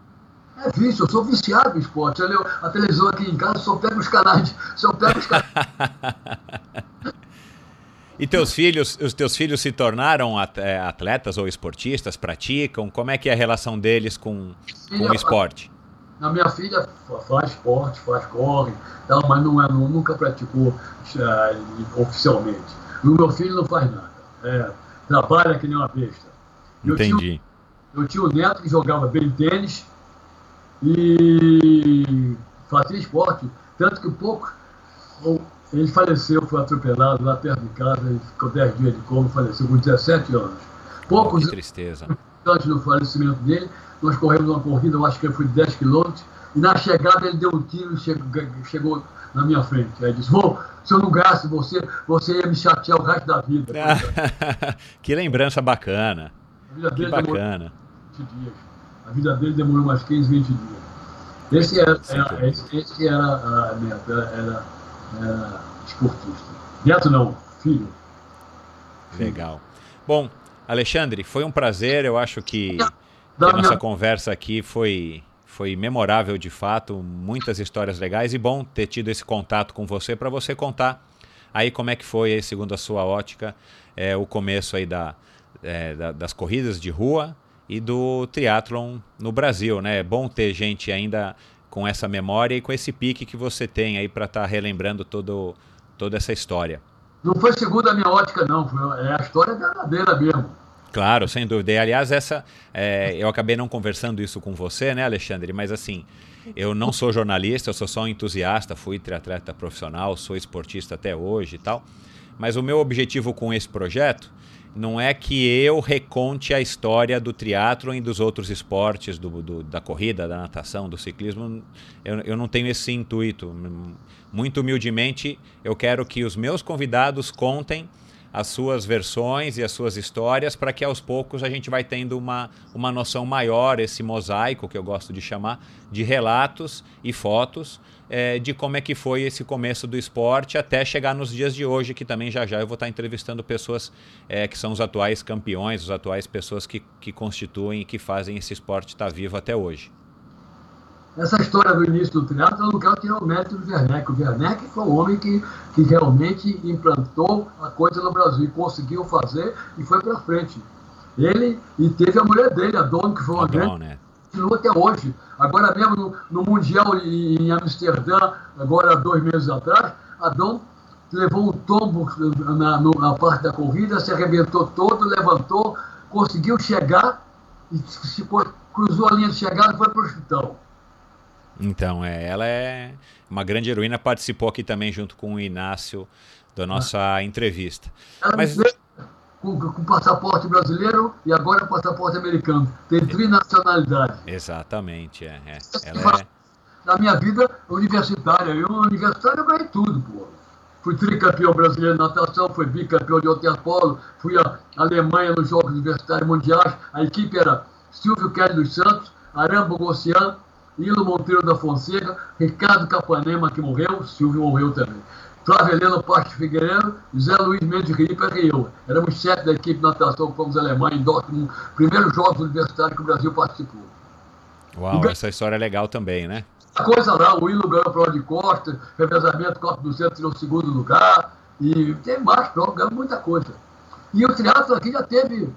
É vício, eu sou viciado em esporte. Olha, a televisão aqui em casa só pega os canais. Só pega os canais. e teus filhos, os teus filhos se tornaram é, atletas ou esportistas? Praticam? Como é que é a relação deles com, com o esporte? A minha filha faz esporte, faz corre, tal, mas não é, nunca praticou uh, oficialmente. O meu filho não faz nada. É, trabalha que nem uma besta. Entendi. Eu tinha, eu tinha um neto que jogava bem tênis, e fazia esporte. Tanto que pouco. Ele faleceu, foi atropelado lá perto de casa, ele ficou 10 dias de coma, faleceu com 17 anos. Poucos oh, tristeza. antes do falecimento dele, nós corremos uma corrida, eu acho que foi de 10 quilômetros, e na chegada ele deu um tiro e chegou, chegou na minha frente. Aí disse, oh, se eu não gasto você, você ia me chatear o resto da vida. que lembrança bacana. que bacana. Dias. A vida dele demorou mais 15, 20 dias. Esse era, era esse, esse, era a meta, era, era esportista. Neto não, filho. Legal. Bom, Alexandre, foi um prazer. Eu acho que, que a nossa conversa aqui foi, foi memorável de fato. Muitas histórias legais e bom ter tido esse contato com você para você contar aí como é que foi, segundo a sua ótica, é, o começo aí da, é, da, das corridas de rua e do triatlon no Brasil, né? É bom ter gente ainda com essa memória e com esse pique que você tem aí para estar tá relembrando todo, toda essa história. Não foi segundo a minha ótica, não. É a história verdadeira mesmo. Claro, sem dúvida. E, aliás, essa é, eu acabei não conversando isso com você, né, Alexandre? Mas assim, eu não sou jornalista, eu sou só um entusiasta, fui triatleta profissional, sou esportista até hoje e tal. Mas o meu objetivo com esse projeto não é que eu reconte a história do triatlo e dos outros esportes, do, do, da corrida, da natação, do ciclismo. Eu, eu não tenho esse intuito. Muito humildemente, eu quero que os meus convidados contem as suas versões e as suas histórias para que aos poucos a gente vai tendo uma, uma noção maior, esse mosaico que eu gosto de chamar, de relatos e fotos é, de como é que foi esse começo do esporte até chegar nos dias de hoje, que também já já eu vou estar entrevistando pessoas é, que são os atuais campeões, os atuais pessoas que, que constituem e que fazem esse esporte estar vivo até hoje. Essa história do início do triatlo, eu não quero tirar o mérito do Werneck. O Werneck foi um homem que, que realmente implantou a coisa no Brasil, conseguiu fazer e foi para frente. Ele e teve a mulher dele, a Dona, que foi uma grande. Né? até hoje. Agora mesmo no, no Mundial em, em, Amsterdã, agora dois meses atrás, a Dom levou um tombo na, na parte da corrida, se arrebentou todo, levantou, conseguiu chegar e se, cruzou a linha de chegada e foi para o hospital. Então, é, ela é uma grande heroína, participou aqui também junto com o Inácio da nossa ah. entrevista. Ela Mas... Com, com, passaporte brasileiro e agora passaporte americano. Tem trinacionalidade. Exatamente, é. é. Ela é... Na minha vida universitária, eu universitário eu ganhei tudo, pô. Fui tricampeão brasileiro de natação, fui bicampeão de waterpolo, fui à Alemanha nos Jogos Universitários Mundiais. A equipe era Silvio Kelly dos Santos, Arambo Gossian, Hilo Monteiro da Fonseca, Ricardo Capanema, que morreu, Silvio morreu também. Flávio Helena Pasto Figueiredo, José Luiz Mendes Ripa e eu. Éramos sete da equipe de natação que fomos alemã em Dortmund, primeiros Jogos Universitários que o Brasil participou. Uau, e, essa história é legal também, né? A coisa lá, o Willo ganhou prova de costa, revezamento, Copa do Centro tirou o segundo lugar, e tem mais prova, ganhou muita coisa. E o teatro aqui já teve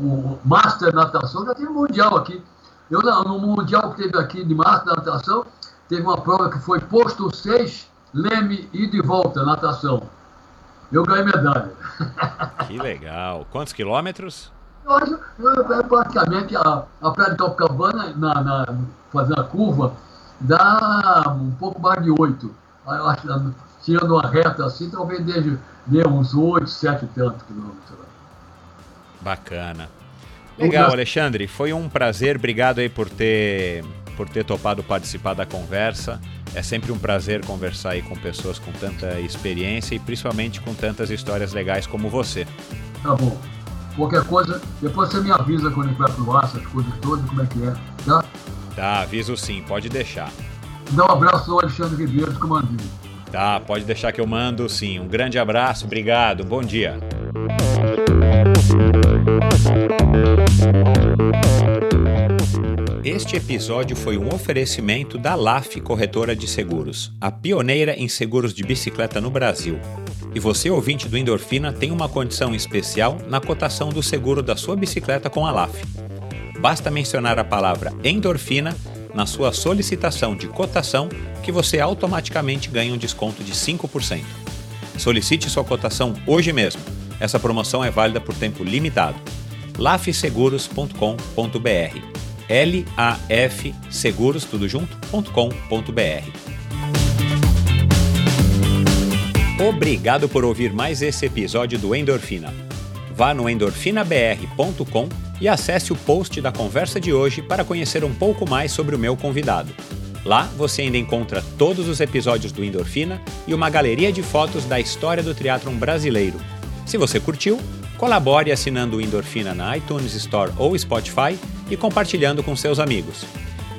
o Master Natação já teve mundial aqui. Eu, no mundial que teve aqui de Master Natação, teve uma prova que foi posto 6, leme e de volta, natação. Eu ganhei medalha. Que legal. Quantos quilômetros? Hoje, é praticamente a, a praia de Copacabana, na, na, fazendo a curva, dá um pouco mais de 8. Tirando uma reta assim, talvez dê, dê uns 8, 7 e tantos quilômetros. Bacana. Legal, Alexandre. Foi um prazer. Obrigado aí por ter, por ter topado participar da conversa. É sempre um prazer conversar aí com pessoas com tanta experiência e principalmente com tantas histórias legais como você. Tá bom. Qualquer coisa, depois você me avisa quando a gente vai pro ar, essas coisas todas, como é que é, tá? Tá, aviso sim, pode deixar. Dá um abraço ao Alexandre Ribeiro, comandante. Tá, pode deixar que eu mando sim. Um grande abraço, obrigado, bom dia. Este episódio foi um oferecimento da LAF Corretora de Seguros, a pioneira em seguros de bicicleta no Brasil. E você, ouvinte do Endorfina, tem uma condição especial na cotação do seguro da sua bicicleta com a LAF. Basta mencionar a palavra endorfina na sua solicitação de cotação que você automaticamente ganha um desconto de 5%. Solicite sua cotação hoje mesmo. Essa promoção é válida por tempo limitado. lafseguros.com.br L-A-F seguros, tudo junto.com.br Obrigado por ouvir mais esse episódio do Endorfina. Vá no endorfinabr.com e acesse o post da conversa de hoje para conhecer um pouco mais sobre o meu convidado. Lá você ainda encontra todos os episódios do Endorfina e uma galeria de fotos da história do triatlon brasileiro. Se você curtiu, colabore assinando o Endorfina na iTunes Store ou Spotify e compartilhando com seus amigos.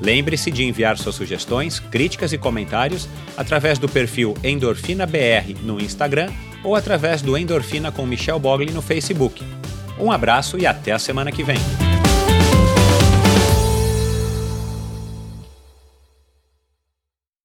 Lembre-se de enviar suas sugestões, críticas e comentários através do perfil EndorfinaBR no Instagram ou através do Endorfina com Michel Bogli no Facebook. Um abraço e até a semana que vem.